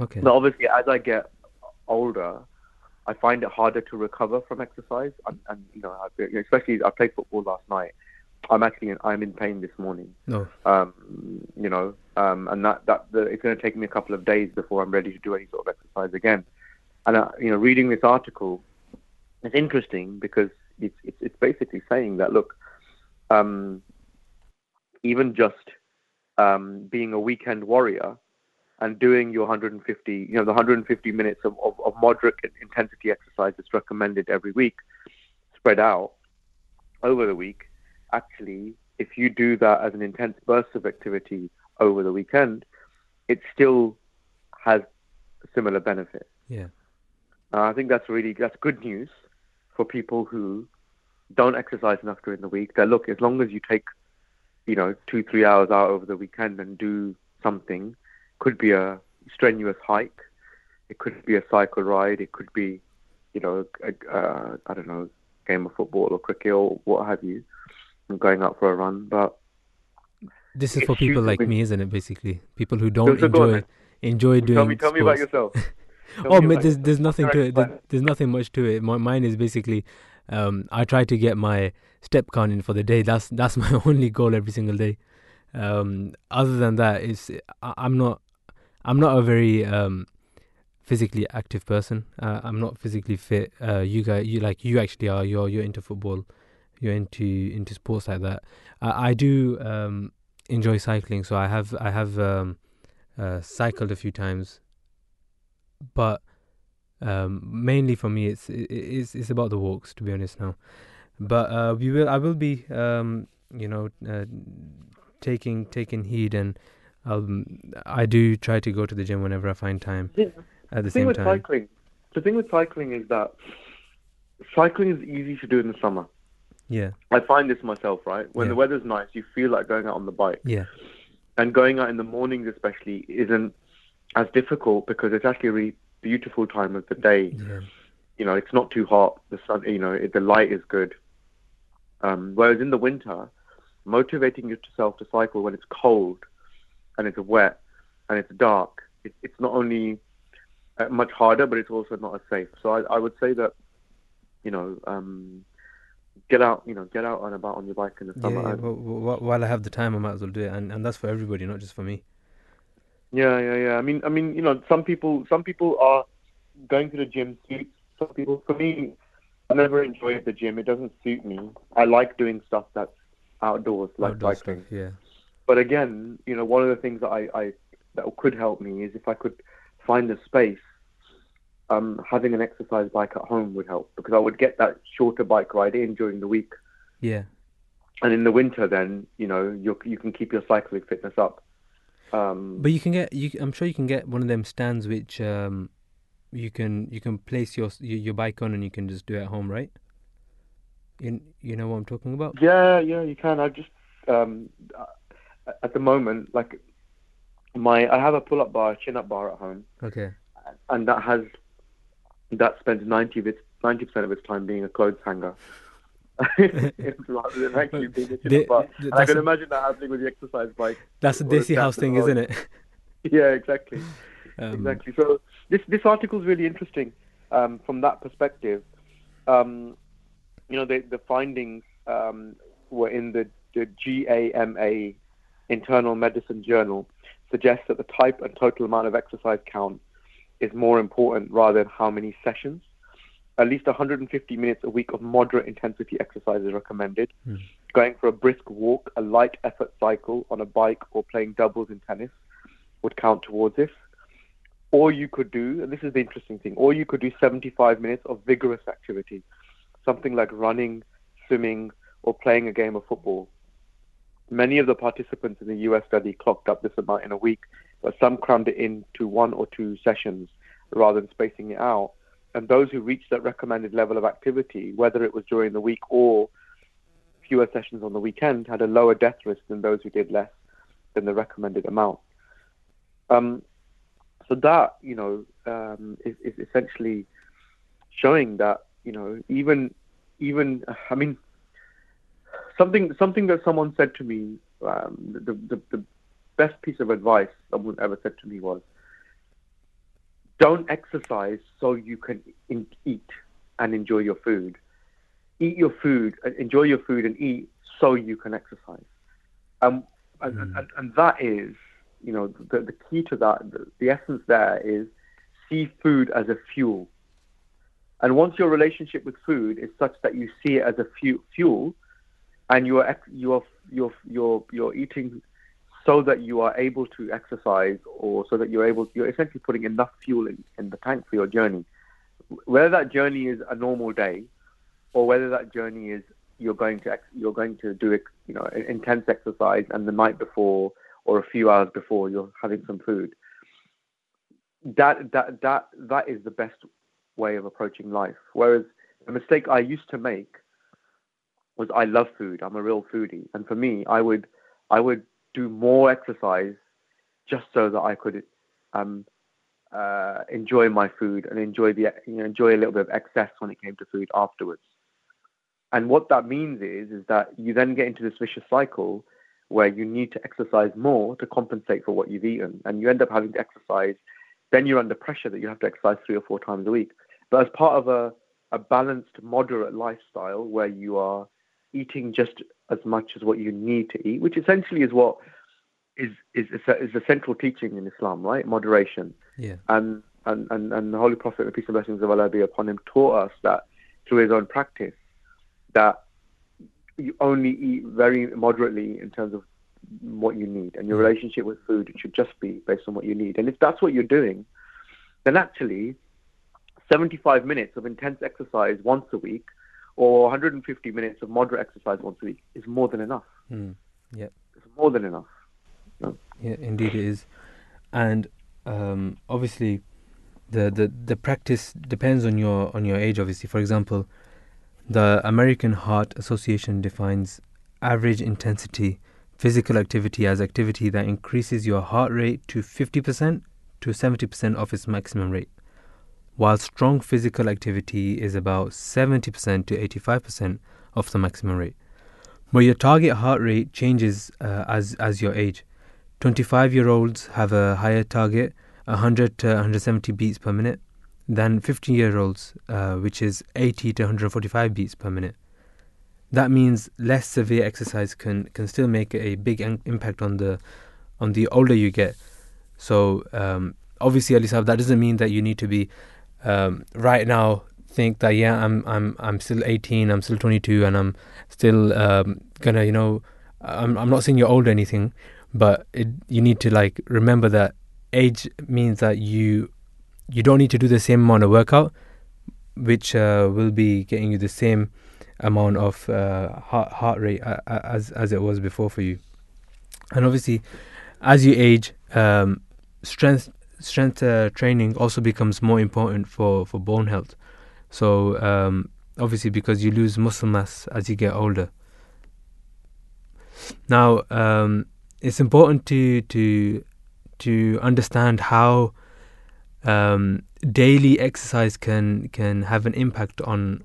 Okay. But obviously, as I get older, I find it harder to recover from exercise, and, and you know, I, especially I played football last night. I'm actually in, I'm in pain this morning. No. Um, you know, um, and that that the, it's going to take me a couple of days before I'm ready to do any sort of exercise again. And uh, you know, reading this article, it's interesting because it's it's, it's basically saying that look, um, even just um, being a weekend warrior and doing your 150, you know, the 150 minutes of, of, of moderate intensity exercise that's recommended every week, spread out over the week. Actually, if you do that as an intense burst of activity over the weekend, it still has similar benefit. Yeah. Uh, I think that's really that's good news for people who don't exercise enough during the week. That look, as long as you take, you know, two three hours out over the weekend and do something, could be a strenuous hike, it could be a cycle ride, it could be, you know, a, a, I don't know, game of football or cricket or what have you, going out for a run. But this is for people like me, isn't it? Basically, people who don't so enjoy enjoy doing. Tell me, tell sports. me about yourself. oh, but there's there's nothing to it. There's, there's, nothing much to it. My, mine is basically, um, I try to get my step count in for the day. That's that's my only goal every single day. Um, other than that, it's I, I'm not I'm not a very um, physically active person. Uh, I'm not physically fit. Uh, you guys, you like you actually are. You're you're into football. You're into into sports like that. Uh, I do um, enjoy cycling, so I have I have um, uh, cycled a few times but um, mainly for me, it's it's it's about the walks. To be honest, now, but uh, we will. I will be, um, you know, uh, taking taking heed, and um, I do try to go to the gym whenever I find time. Yeah. At the, the same thing with time, cycling, the thing with cycling is that cycling is easy to do in the summer. Yeah, I find this myself. Right, when Yeah. the weather's nice, you feel like going out on the bike, yeah, and going out in the mornings especially isn't as difficult because it's actually a really beautiful time of the day. yeah, You know, it's not too hot. The sun, you know, it, the light is good. Um, whereas in the winter, motivating yourself to cycle when it's cold and it's wet and it's dark, it, it's not only uh, much harder, but it's also not as safe. So I, I would say that, you know, um, get out, you know, get out and about on your bike in the summer. yeah. Well, well, while I have the time, I might as well do it, and and that's for everybody, not just for me. Yeah, yeah, yeah. I mean, I mean, you know, some people, some people are going to the gym suits. Some people, for me, I never enjoyed the gym. It doesn't suit me. I like doing stuff that's outdoors, like Outdoor cycling. stuff, yeah, But again, you know, one of the things that I, I that could help me is if I could find a space. Um, having an exercise bike at home would help because I would get that shorter bike ride in during the week, yeah. and in the winter, then you know you you can keep your cycling fitness up. Um, But you can get you. I'm sure you can get one of them stands which um, you can you can place your your, bike on and you can just do it at home, right? You you know what I'm talking about? Yeah, yeah, you can. I just um, at the moment, like my, I have a pull-up bar, chin-up bar at home, Okay. and that has that spends ninety of its ninety percent of its time being a clothes hanger, rather than actually being a The- bar. And I can a- imagine that happening with the exercise bike. That's a Desi house thing, isn't it? Yeah, exactly. Um, exactly. So this this article is really interesting um, from that perspective. Um, you know, the the findings um, were in the the JAMA Internal Medicine Journal suggests that the type and total amount of exercise count is more important rather than how many sessions. At least 150 minutes a week of moderate intensity exercise is recommended. Hmm. Going for a brisk walk, a light effort cycle on a bike, or playing doubles in tennis would count towards this. Or you could do, and this is the interesting thing, or you could do 75 minutes of vigorous activity, something like running, swimming, or playing a game of football. Many of the participants in the US study clocked up this amount in a week, but some crammed it into one or two sessions rather than spacing it out. And those who reached that recommended level of activity, whether it was during the week or fewer sessions on the weekend, had a lower death risk than those who did less than the recommended amount. Um, so that you know um, is, is essentially showing that you know even even I mean something something that someone said to me um, the, the the best piece of advice someone ever said to me was don't exercise so you can in, eat and enjoy your food. Eat your food uh, enjoy your food and eat so you can exercise. Um, and, Mm. and, and that is you know the, the key to that the, the essence there is see food as a fuel. And once your relationship with food is such that you see it as a fu- fuel and you are ex- you are you're you're you're eating so that you are able to exercise or so that you're able you're essentially putting enough fuel in, in the tank for your journey whether that journey is a normal day or whether that journey is you're going to you're going to do you know intense exercise and the night before or a few hours before you're having some food that that that that is the best way of approaching life. Whereas the mistake I used to make was I love food. I'm a real foodie, and for me, I would I would do more exercise just so that I could um, uh, enjoy my food and enjoy the you know, enjoy a little bit of excess when it came to food afterwards. And what that means is is that you then get into this vicious cycle where you need to exercise more to compensate for what you've eaten, and you end up having to exercise. Then you're under pressure that you have to exercise three or four times a week. But as part of a, a balanced, moderate lifestyle where you are eating just as much as what you need to eat, which essentially is what is is is a central teaching in Islam, right? Moderation. Yeah. And and and, and the Holy Prophet, the peace and blessings of Allah be upon him, taught us that through his own practice that you only eat very moderately in terms of what you need, and your mm. relationship with food should just be based on what you need. And if that's what you're doing, then actually, 75 minutes of intense exercise once a week, or 150 minutes of moderate exercise once a week, is more than enough. Mm. Yeah, it's more than enough. Yeah, indeed it is, and um, obviously, the, the the practice depends on your on your age. Obviously, for example, the American Heart Association defines average intensity physical activity as activity that increases your heart rate to 50% to 70% of its maximum rate, while strong physical activity is about 70% to 85% of the maximum rate. But your target heart rate changes uh, as, as your age. 25 year olds have a higher target, 100 to 170 beats per minute, than 50 year olds, uh, which is 80 to 145 beats per minute. That means less severe exercise can, can still make a big impact on the on the older you get. So um, obviously, Alisab, that doesn't mean that you need to be um, right now think that yeah, I'm I'm I'm still 18, I'm still 22, and I'm still um, gonna you know I'm I'm not saying you're old or anything, but it, you need to like remember that age means that you you don't need to do the same amount of workout, which uh, will be getting you the same amount of uh, heart heart rate as as it was before for you. And obviously, as you age, um, strength strength uh, training also becomes more important for for bone health. So um, obviously, because you lose muscle mass as you get older. Now, um, it's important to to to understand how um, daily exercise can can have an impact on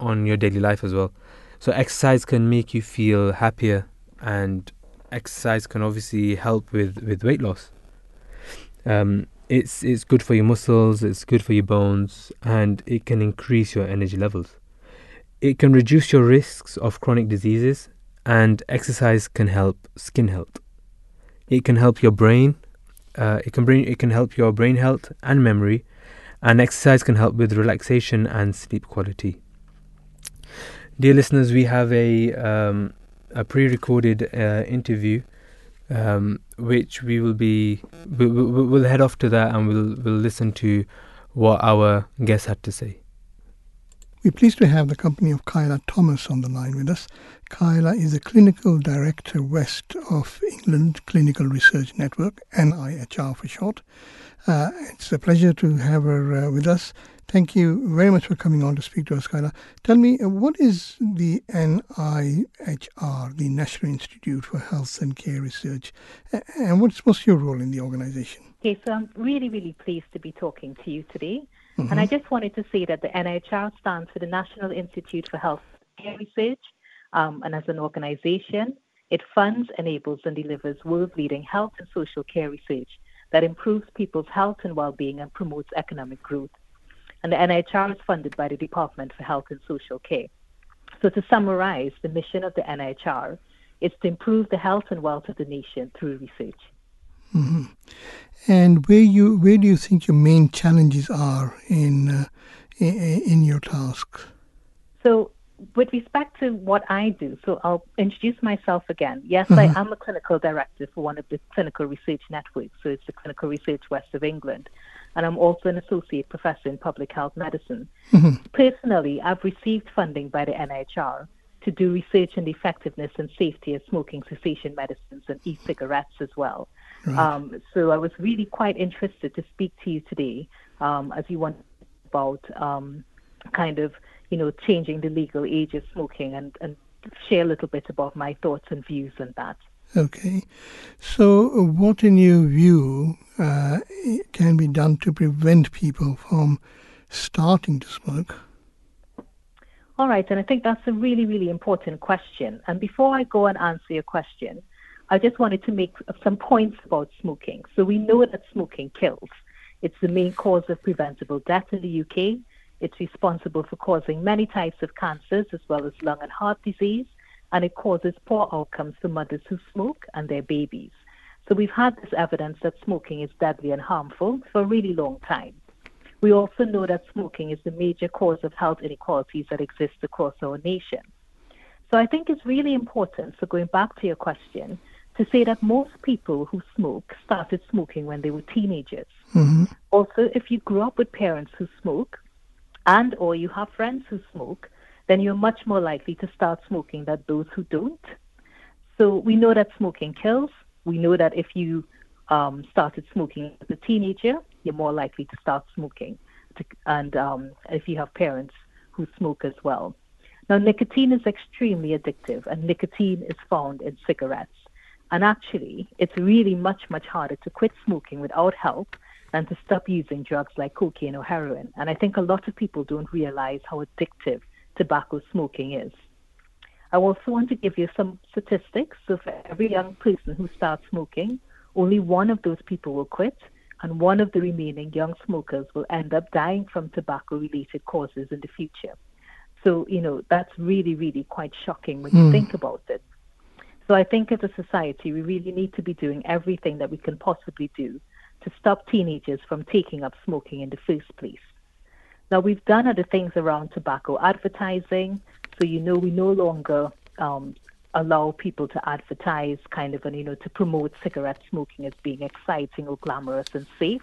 on your daily life as well. So exercise can make you feel happier, and exercise can obviously help with with weight loss. Um, it's it's good for your muscles, it's good for your bones, and it can increase your energy levels. It can reduce your risks of chronic diseases, and exercise can help skin health. It can help your brain. Uh, it can bring it can help your brain health and memory, and exercise can help with relaxation and sleep quality. Dear listeners, we have a um, a pre-recorded uh, interview, um, which we will be we, we, we'll head off to that and we'll we'll listen to what our guest had to say. We're pleased to have the company of Kyla Thomas on the line with us. Kyla is the Clinical Director West of England Clinical Research Network, NIHR for short. Uh, it's a pleasure to have her uh, with us. Thank you very much for coming on to speak to us, Kyla. Tell me, uh, what is the NIHR, the National Institute for Health and Care Research, and what's, what's your role in the organization? Okay, so I'm really, really pleased to be talking to you today. Mm-hmm. And I just wanted to say that the NIHR stands for the National Institute for Health and Care Research. Um, and as an organization, it funds, enables, and delivers world leading health and social care research that improves people's health and well being and promotes economic growth and the NIHR is funded by the Department for Health and Social Care. So, to summarize, the mission of the NIHR is to improve the health and wealth of the nation through research. Mm-hmm. And where you where do you think your main challenges are in uh, in, in your tasks? So, with respect to what I do, so I'll introduce myself again. Yes, mm-hmm. I am a clinical director for one of the clinical research networks. So it's the Clinical Research West of England and I'm also an associate professor in public health medicine. Mm-hmm. Personally, I've received funding by the NIHR to do research on the effectiveness and safety of smoking cessation medicines and e-cigarettes as well. Right. Um, so I was really quite interested to speak to you today, um, as you want about um, kind of, you know, changing the legal age of smoking and, and share a little bit about my thoughts and views on that. Okay. So, what, in your view, uh, can be done to prevent people from starting to smoke? All right, and I think that's a really, really important question. And before I go and answer your question, I just wanted to make some points about smoking. So we know that smoking kills. It's the main cause of preventable death in the UK. It's responsible for causing many types of cancers as well as lung and heart disease, and it causes poor outcomes for mothers who smoke and their babies. So we've had this evidence that smoking is deadly and harmful for a really long time. We also know that smoking is the major cause of health inequalities that exist across our nation. So I think it's really important, so going back to your question, to say that most people who smoke started smoking when they were teenagers. Mm-hmm. Also, if you grew up with parents who smoke and or you have friends who smoke, then you're much more likely to start smoking than those who don't. So we know that smoking kills. We know that if you um, started smoking as a teenager, you're more likely to start smoking. To, and um, if you have parents who smoke as well. Now, nicotine is extremely addictive, and nicotine is found in cigarettes. And actually, it's really much, much harder to quit smoking without help than to stop using drugs like cocaine or heroin. And I think a lot of people don't realize how addictive tobacco smoking is. I also want to give you some statistics. So, for every young person who starts smoking, only one of those people will quit, and one of the remaining young smokers will end up dying from tobacco related causes in the future. So, you know, that's really, really quite shocking when mm. you hmm. think about it. So, I think as a society, we really need to be doing everything that we can possibly do to stop teenagers from taking up smoking in the first place. Now, we've done other things around tobacco advertising. So, you know, we no longer um, allow people to advertise kind of you know to promote cigarette smoking as being exciting or glamorous and safe.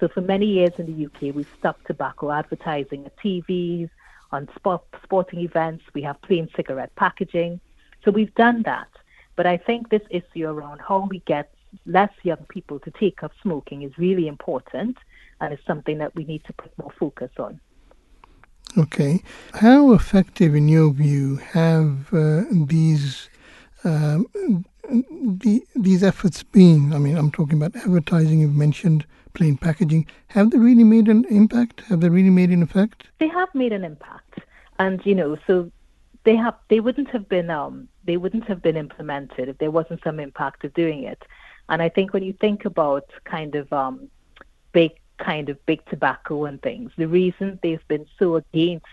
So for many years in the UK, we've stopped tobacco advertising at TVs, on sport, sporting events. We have plain cigarette packaging. So we've done that. But I think this issue around how we get less young people to take up smoking is really important and it's something that we need to put more focus on. Okay. How effective, in your view, have uh, these um, the, these efforts been? I mean, I'm talking about advertising. You've mentioned plain packaging. Have they really made an impact? Have they really made an effect? They have made an impact, and you know, so they have. They wouldn't have been. Um, they wouldn't have been implemented if there wasn't some impact of doing it. And I think when you think about kind of um, big kind of big tobacco and things. The reason they've been so against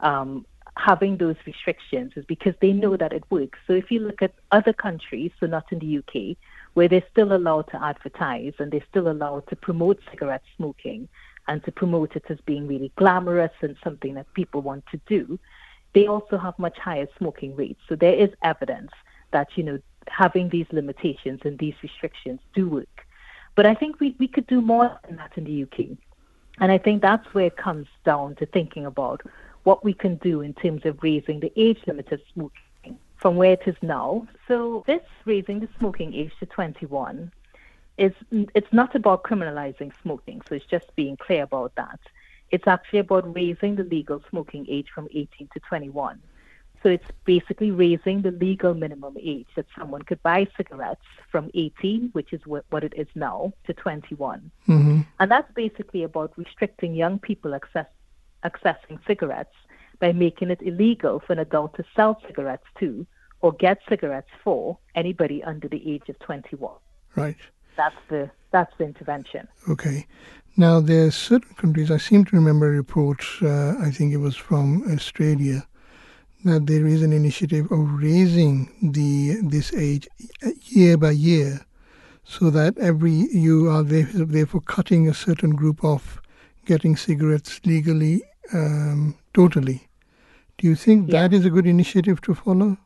um, having those restrictions is because they know that it works. So if you look at other countries, so not in the UK, where they're still allowed to advertise and they're still allowed to promote cigarette smoking and to promote it as being really glamorous and something that people want to do, they also have much higher smoking rates. So there is evidence that, you know, having these limitations and these restrictions do work. But I think we, we could do more than that in the UK. And I think that's where it comes down to thinking about what we can do in terms of raising the age limit of smoking from where it is now. So this raising the smoking age to 21 is it's not about criminalizing smoking. So it's just being clear about that. It's actually about raising the legal smoking age from 18 to 21. So it's basically raising the legal minimum age that someone could buy cigarettes from 18, which is what, what it is now, to 21. Mm-hmm. And that's basically about restricting young people access, accessing cigarettes by making it illegal for an adult to sell cigarettes to or get cigarettes for anybody under the age of 21. Right. That's the that's the intervention. Okay. Now there are certain countries. I seem to remember a report. Uh, I think it was from Australia that there is an initiative of raising the this age year by year, so that every you are therefore cutting a certain group off getting cigarettes legally um, totally. Do you think yeah. that is a good initiative to follow?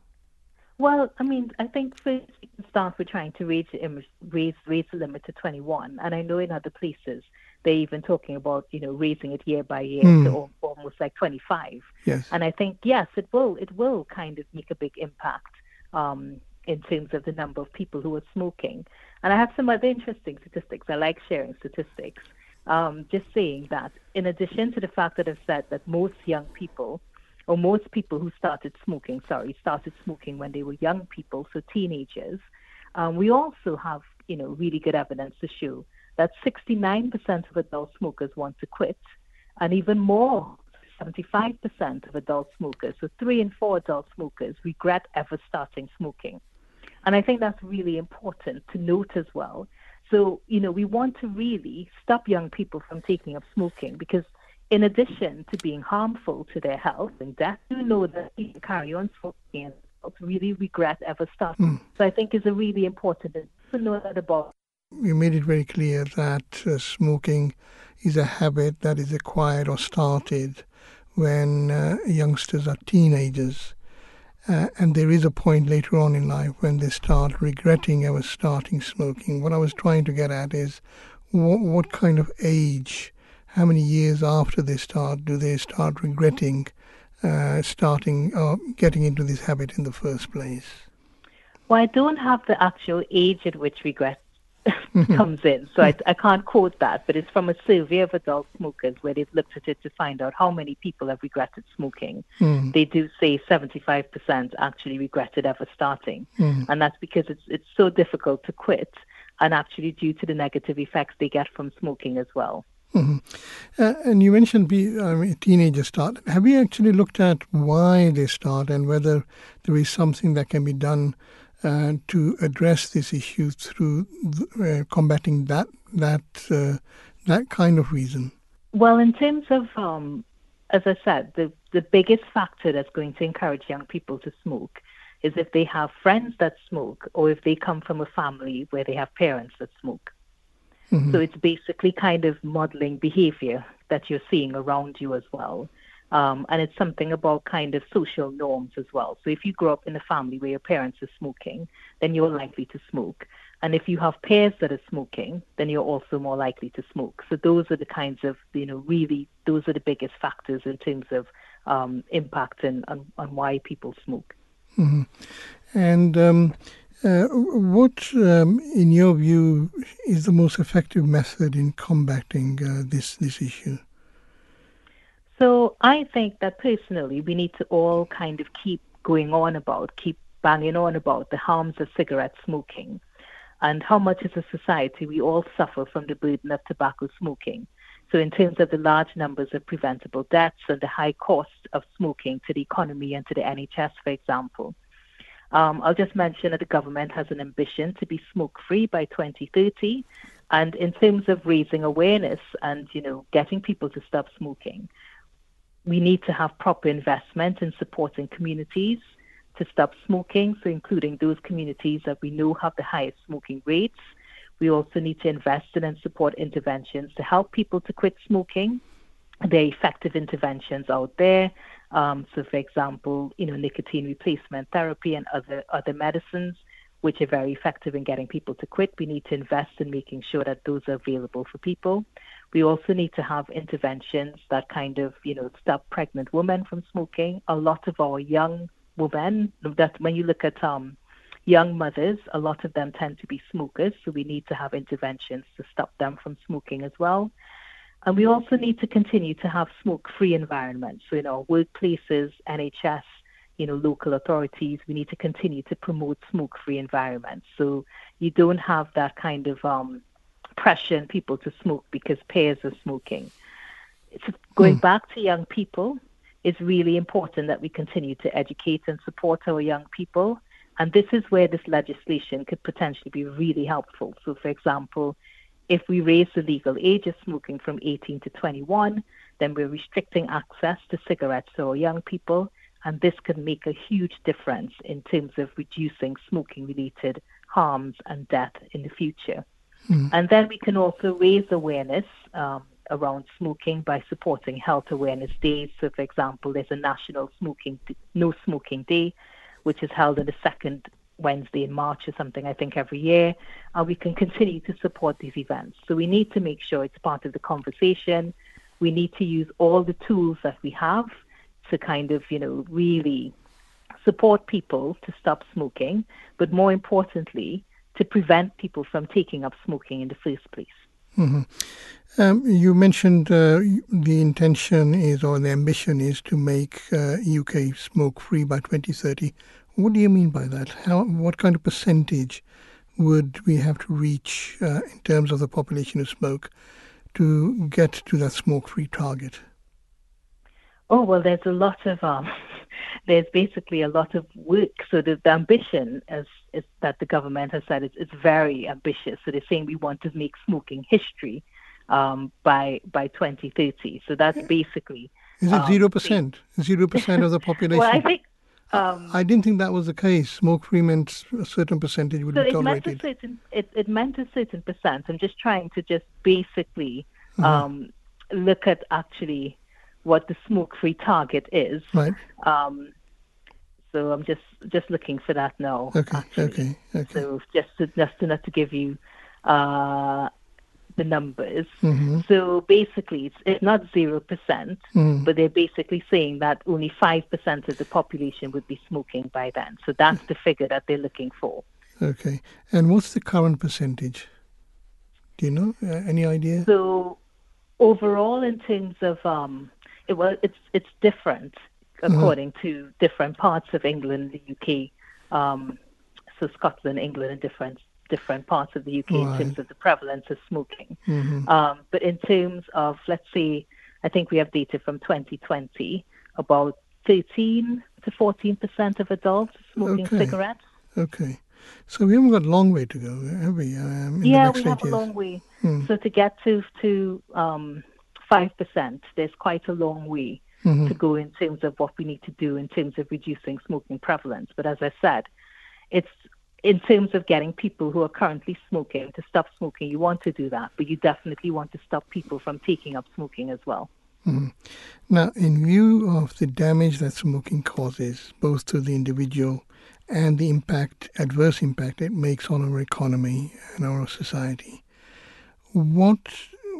Well, I mean, I think first we can start with trying to raise the, raise, raise the limit to 21. And I know in other places they're even talking about, you know, raising it year by year mm. to almost like 25. Yes. And I think, yes, it will, it will kind of make a big impact um, in terms of the number of people who are smoking. And I have some other interesting statistics. I like sharing statistics. um, just saying that in addition to the fact that I've said that most young people, or most people who started smoking, sorry, started smoking when they were young people, so teenagers, um, we also have, you know, really good evidence to show that 69% of adult smokers want to quit, and even more, 75% of adult smokers, so three in four adult smokers, regret ever starting smoking. And I think that's really important to note as well. So, you know, we want to really stop young people from taking up smoking because, in addition to being harmful to their health and death, you know that people carry on smoking and really regret ever starting. Mm. So, I think is a really important to know that about. You made it very clear that uh, smoking is a habit that is acquired or started when uh, youngsters are teenagers. Uh, and there is a point later on in life when they start regretting ever starting smoking. What I was trying to get at is what, what kind of age, how many years after they start, do they start regretting uh, starting or getting into this habit in the first place? Well, I don't have the actual age at which regret comes in. So I, I can't quote that, but it's from a survey of adult smokers where they've looked at it to find out how many people have regretted smoking. Mm. They do say 75% actually regretted ever starting. Mm. And that's because it's, it's so difficult to quit and actually due to the negative effects they get from smoking as well. Mm-hmm. Uh, and you mentioned be, I mean, teenagers start. Have you actually looked at why they start and whether there is something that can be done uh, to address this issue through uh, combating that that uh, that kind of reason? Well, in terms of, um, as I said, the the biggest factor that's going to encourage young people to smoke is if they have friends that smoke or if they come from a family where they have parents that smoke. Mm-hmm. So it's basically kind of modeling behavior that you're seeing around you as well. Um, and it's something about kind of social norms as well. So if you grow up in a family where your parents are smoking, then you're likely to smoke. And if you have peers that are smoking, then you're also more likely to smoke. So those are the kinds of, you know, really, those are the biggest factors in terms of um, impact and on, on why people smoke. Mm-hmm. And um, uh, what, um, in your view, is the most effective method in combating uh, this this issue? So I think that personally, we need to all kind of keep going on about, keep banging on about the harms of cigarette smoking and how much as a society we all suffer from the burden of tobacco smoking. So, in terms of the large numbers of preventable deaths and the high cost of smoking to the economy and to the NHS, for example. Um, I'll just mention that the government has an ambition to be smoke free by 2030. And in terms of raising awareness and, you know, getting people to stop smoking, we need to have proper investment in supporting communities to stop smoking, so including those communities that we know have the highest smoking rates. We also need to invest in and support interventions to help people to quit smoking. There are effective interventions out there. Um, so, for example, you know, nicotine replacement therapy and other other medicines, which are very effective in getting people to quit. We need to invest in making sure that those are available for people. We also need to have interventions that kind of, you know, stop pregnant women from smoking. A lot of our young women, that when you look at um, young mothers, a lot of them tend to be smokers, so we need to have interventions to stop them from smoking as well. And we also need to continue to have smoke-free environments. So in our workplaces, NHS, you know, local authorities, we need to continue to promote smoke-free environments. So you don't have that kind of um, pressuring people to smoke because peers are smoking. So going mm. back to young people, it's really important that we continue to educate and support our young people. And this is where this legislation could potentially be really helpful. So, for example, if we raise the legal age of smoking from 18 to 21, then we're restricting access to cigarettes to our young people. And this could make a huge difference in terms of reducing smoking related harms and death in the future. Mm. And then we can also raise awareness um, around smoking by supporting health awareness days. So, for example, there's a National Smoking No Smoking Day, which is held on the second Wednesday in March or something, I think, every year. And we can continue to support these events. So we need to make sure it's part of the conversation. We need to use all the tools that we have to kind of, you know, really support people to stop smoking. But more importantly, to prevent people from taking up smoking in the first place. Mm-hmm. Um, you mentioned uh, the intention is, or the ambition is, to make uh, UK smoke free by 2030. What do you mean by that? How, what kind of percentage would we have to reach uh, in terms of the population who smoke to get to that smoke free target? Oh, well, there's a lot of, um, there's basically a lot of work. So the, the ambition is, is that the government has said is, is very ambitious. So they're saying we want to make smoking history um, by by 2030. So that's basically. Is it zero percent? Zero percent of the population. well, I think um, I didn't think that was the case. Smoke free meant a certain percentage would so be tolerated. It meant, a certain, it, it meant a certain percent. I'm just trying to just basically uh-huh. um, look at actually what the smoke free target is. Right. Um, so I'm just just looking for that now. Okay. Actually. Okay. Okay. So just to, just to to give you uh, the numbers. Mm-hmm. So basically, it's, it's not 0%, percent mm but they're basically saying that only 5% of the population would be smoking by then. So that's the figure that they're looking for. Okay. And what's the current percentage? Do you know? Uh, any idea? So overall, in terms of, um, it, well, it's, it's different Uh-huh. according to different parts of England, the UK. Um, so Scotland, England, and different different parts of the UK Right. in terms of the prevalence of smoking. Mhm. Um, but in terms of, let's say, I think we have data from 2020, about 13 to 14 percent of adults smoking Okay. cigarettes. Okay. So we haven't got a long way to go, have we? Um, yeah, we have years? a long way. Hmm. So to get to to um, 5%, there's quite a long way Mhm. to go in terms of what we need to do in terms of reducing smoking prevalence. But as I said, it's in terms of getting people who are currently smoking to stop smoking, you want to do that, but you definitely want to stop people from taking up smoking as well. Mhm. Now, in view of the damage that smoking causes, both to the individual and the impact, adverse impact it makes on our economy and our society, what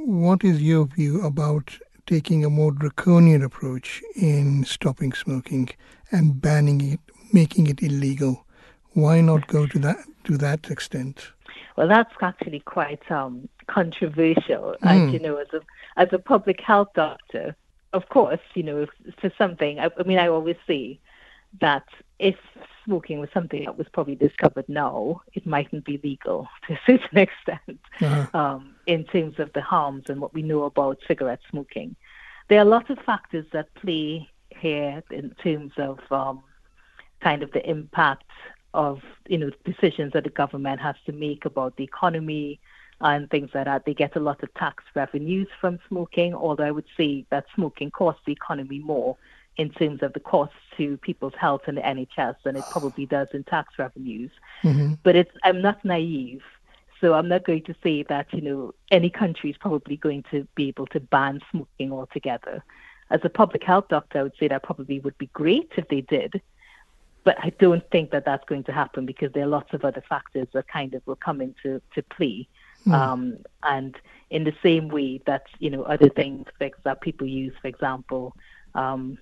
what is your view about taking a more draconian approach in stopping smoking and banning it, making it illegal? Why not go to that to that extent? Well, that's actually quite um, controversial. Mm. And you know, as a as a public health doctor, of course, you know, if, for something. I, I mean, I always say that if smoking was something that was probably discovered now, it mightn't be legal to a certain extent Uh-huh. um, in terms of the harms and what we know about cigarette smoking. There are a lot of factors that play here in terms of um, kind of the impact of you know decisions that the government has to make about the economy and things like that. They get a lot of tax revenues from smoking, although I would say that smoking costs the economy more in terms of the costs to people's health and the NHS than it probably does in tax revenues. Mhm. But it's I'm not naive. So I'm not going to say that, you know, any country is probably going to be able to ban smoking altogether. As a public health doctor, I would say that probably would be great if they did. But I don't think that that's going to happen because there are lots of other factors that kind of will come into to play. Hmm. Um, and in the same way that, you know, other things that people use, for example, um,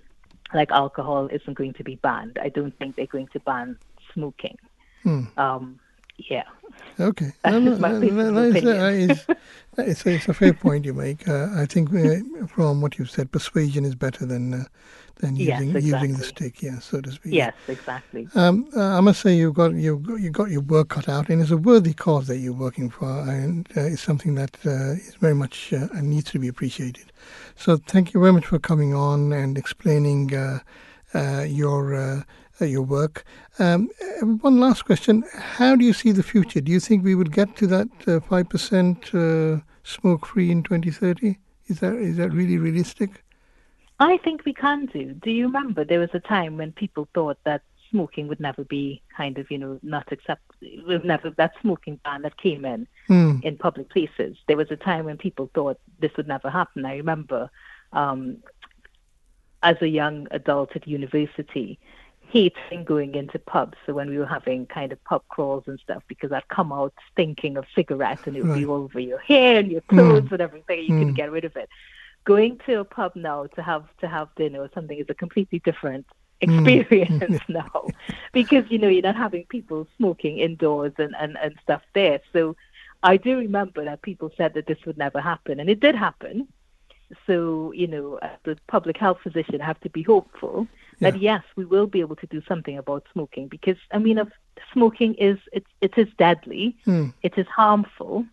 like alcohol isn't going to be banned. I don't think they're going to ban smoking. Hmm. Um, yeah. Okay. No, no, no, personal no, it's, opinion. it's, it's, a, fair point you make. Uh, I think uh, from what you've said, persuasion is better than uh, than Yes, using using the stick, yeah, so to speak. Yes, exactly. Um, uh, I must say you've got you've got, you've got your work cut out, and it's a worthy cause that you're working for, and uh, it's something that uh, is very much uh, and needs to be appreciated. So thank you very much for coming on and explaining uh, uh, your your work. Um, uh, one last question: How do you see the future? Do you think we will get to that uh, five percent uh, smoke free in 2030? Is that is that really realistic? I think we can do. Do you remember there was a time when people thought that smoking would never be kind of, you know, not accept, would never that smoking ban that came in Hmm. in public places. There was a time when people thought this would never happen. I remember um, as a young adult at university, hating going into pubs. So when we were having kind of pub crawls and stuff, because I'd come out stinking of cigarettes and it would be Right. all over your hair and your clothes Mm. and everything. You Mm. couldn't get rid of it. Going to a pub now to have to have dinner or something is a completely different Mm. experience now, because you know you're not having people smoking indoors and, and, and stuff there. So I do remember that people said that this would never happen, and it did happen. So, you know, as the public health physician, I have to be hopeful yeah. that yes, we will be able to do something about smoking because, I mean, if smoking is it, it is deadly, mm. it is harmful,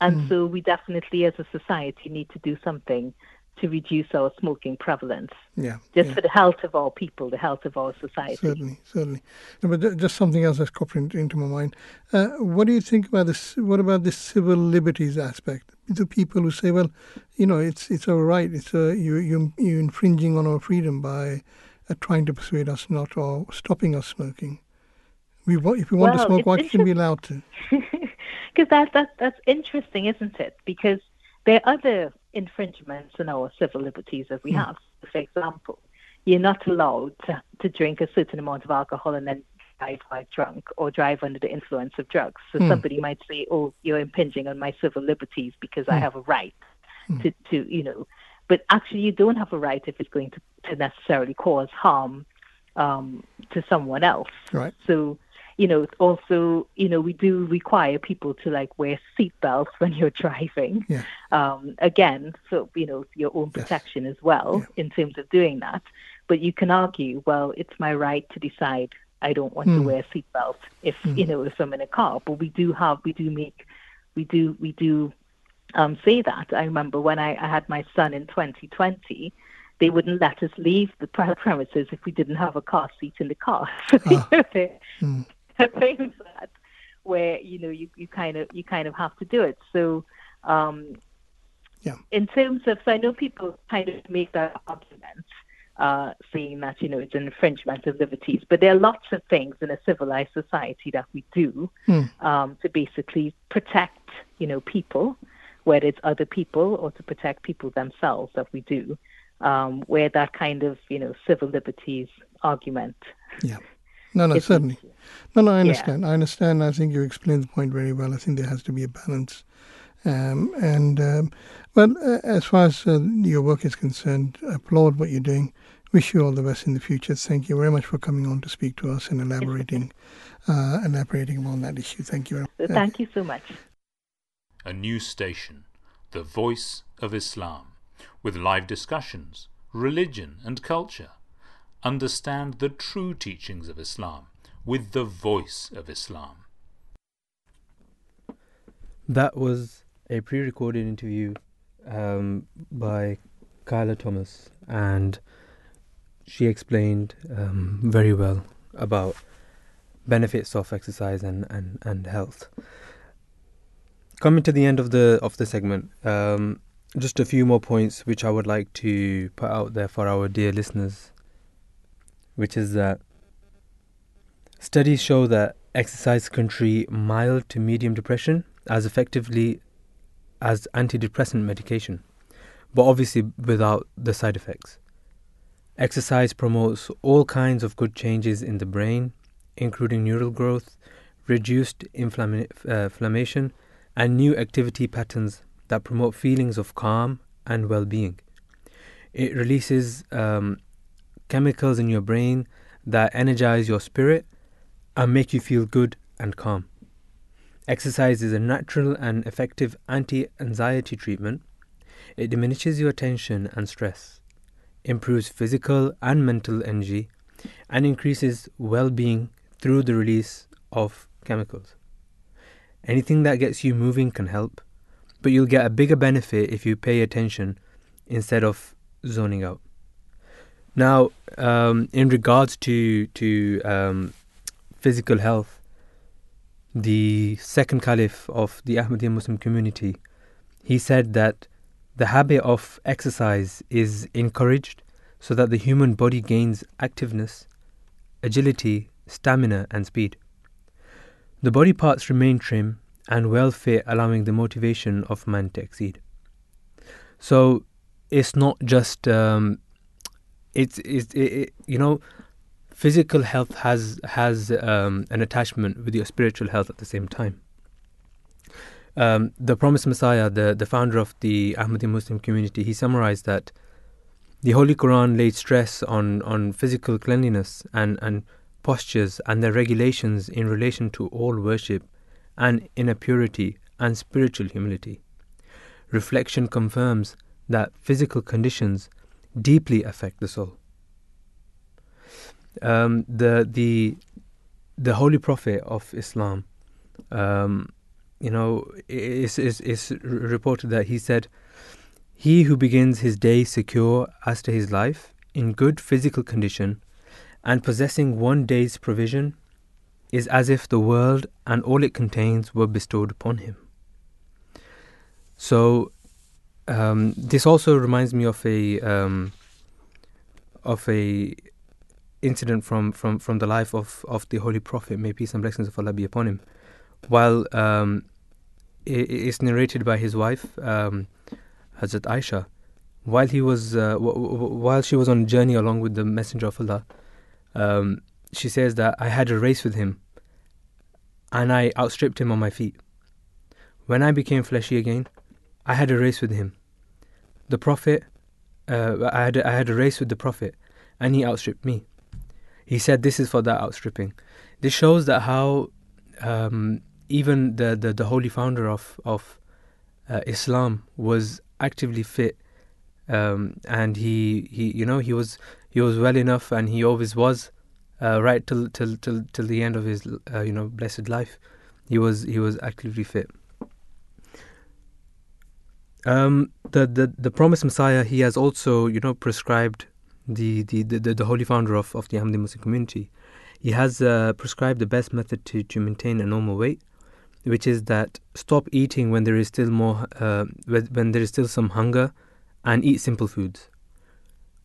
and mm. so we definitely, as a society, need to do something to reduce our smoking prevalence. Yeah. Just yeah. for the health of our people, the health of our society. Certainly, certainly. No, but just something else that's cropped into my mind. Uh, what do you think about this? What about this civil liberties aspect? The people who say, well, you know, it's it's all right. It's uh, you you you're infringing on our freedom by trying to persuade us not or stopping us smoking. We if we want well, to smoke, why shouldn't we be allowed to? Because that, that that's interesting, isn't it? Because there are other infringements in our civil liberties that we mm. have. For example, you're not allowed to, to drink a certain amount of alcohol and then drive while drunk or drive under the influence of drugs. So mm. somebody might say, "Oh, you're impinging on my civil liberties because mm. I hmm. have a right hmm. to, to, you know." But actually, you don't have a right if it's going to, to necessarily cause harm um, to someone else. Right. So you know, also, you know, we do require people to like wear seatbelts when you're driving. Yeah. Um, again, for you know your own protection yes. as well yeah. in terms of doing that. But you can argue, well, it's my right to decide I don't want mm. to hmm. wear a seatbelt if mm. you know if I'm in a car. But we do have, we do make, we do, we do um, say that. I remember when I, I had my son in 2020 they wouldn't let us leave the premises if we didn't have a car seat in the car. Ah. mm. things that where you know you, you kind of you kind of have to do it. So um, yeah. in terms of so I know people kind of make that argument. Uh, saying that you know it's an infringement of liberties, but there are lots of things in a civilized society that we do hmm. um, to basically protect you know people, whether it's other people or to protect people themselves that we do, um, where that kind of you know civil liberties argument yeah. No, no, certainly. No, no, I understand. Yeah. I understand. I think you explained the point very well. I think there has to be a balance. Um, and, um, well, uh, as far as uh, your work is concerned, applaud what you're doing. Wish you all the best in the future. Thank you very much for coming on to speak to us and elaborating, uh, elaborating on that issue. Thank you. Thank you so much. A new station, the voice of Islam, with live discussions, religion and culture understand the true teachings of Islam with the voice of Islam. That was a pre recorded interview um, by Kyla Thomas, and she explained um, very well about benefits of exercise and, and, and health. Coming to the end of the of the segment, um, just a few more points which I would like to put out there for our dear listeners which is that studies show that exercise can treat mild to medium depression as effectively as antidepressant medication, but obviously without the side effects. Exercise promotes all kinds of good changes in the brain, including neural growth, reduced inflama- uh, inflammation, and new activity patterns that promote feelings of calm and well being. It releases um, chemicals in your brain that energize your spirit and make you feel good and calm. Exercise is a natural and effective anti anxiety treatment. It diminishes your tension and stress, improves physical and mental energy, and increases well being through the release of chemicals. Anything that gets you moving can help, but you'll get a bigger benefit if you pay attention instead of zoning out. Now, um, in regards to to um, physical health, the second caliph of the Ahmadiyya Muslim community, he said that the habit of exercise is encouraged so that the human body gains activeness, agility, stamina, and speed. The body parts remain trim and well fit, allowing the motivation of man to exceed. So, it's not just um, it's, it's it, it, you know physical health has has um, an attachment with your spiritual health at the same time. Um, the promised Messiah, the, the founder of the Ahmadi Muslim community, he summarized that the Holy Quran laid stress on, on physical cleanliness and, and postures and their regulations in relation to all worship and inner purity and spiritual humility. Reflection confirms that physical conditions deeply affect the soul. Um, the the the Holy Prophet of Islam, um, you know, is is is reported that he said, "He who begins his day secure as to his life, in good physical condition, and possessing one day's provision, is as if the world and all it contains were bestowed upon him." So, um, this also reminds me of a um, of a incident from, from, from the life of, of the Holy Prophet, may peace and blessings of Allah be upon him. While um, it is narrated by his wife, um, Hazrat Aisha, while he was uh, w- w- while she was on a journey along with the Messenger of Allah, um, she says that I had a race with him, and I outstripped him on my feet. When I became fleshy again, I had a race with him. The Prophet, uh, I had I had a race with the Prophet, and he outstripped me. He said this is for that outstripping. This shows that how um, even the, the, the holy founder of of uh, Islam was actively fit, um, and he, he you know he was he was well enough, and he always was uh, right till till till till the end of his uh, you know blessed life. He was he was actively fit. Um, the, the the promised Messiah, he has also you know prescribed the the, the, the holy founder of, of the Ahmadi Muslim community. He has uh, prescribed the best method to, to maintain a normal weight, which is that stop eating when there is still more uh, when there is still some hunger, and eat simple foods.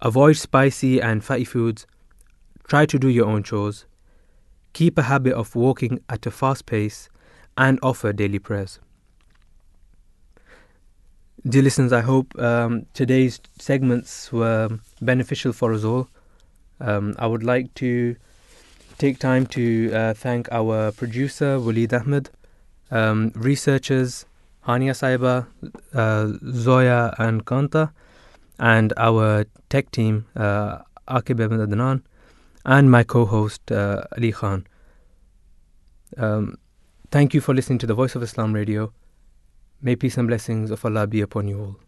Avoid spicy and fatty foods. Try to do your own chores. Keep a habit of walking at a fast pace, and offer daily prayers. Dear listeners, I hope um, today's segments were beneficial for us all. Um, I would like to take time to uh, thank our producer, Walid Ahmed, um, researchers, Hania Saiba, uh, Zoya and Kanta, and our tech team, uh, Akib Ahmed Adnan, and my co host, uh, Ali Khan. Um, thank you for listening to the Voice of Islam Radio. May peace and blessings of Allah be upon you all.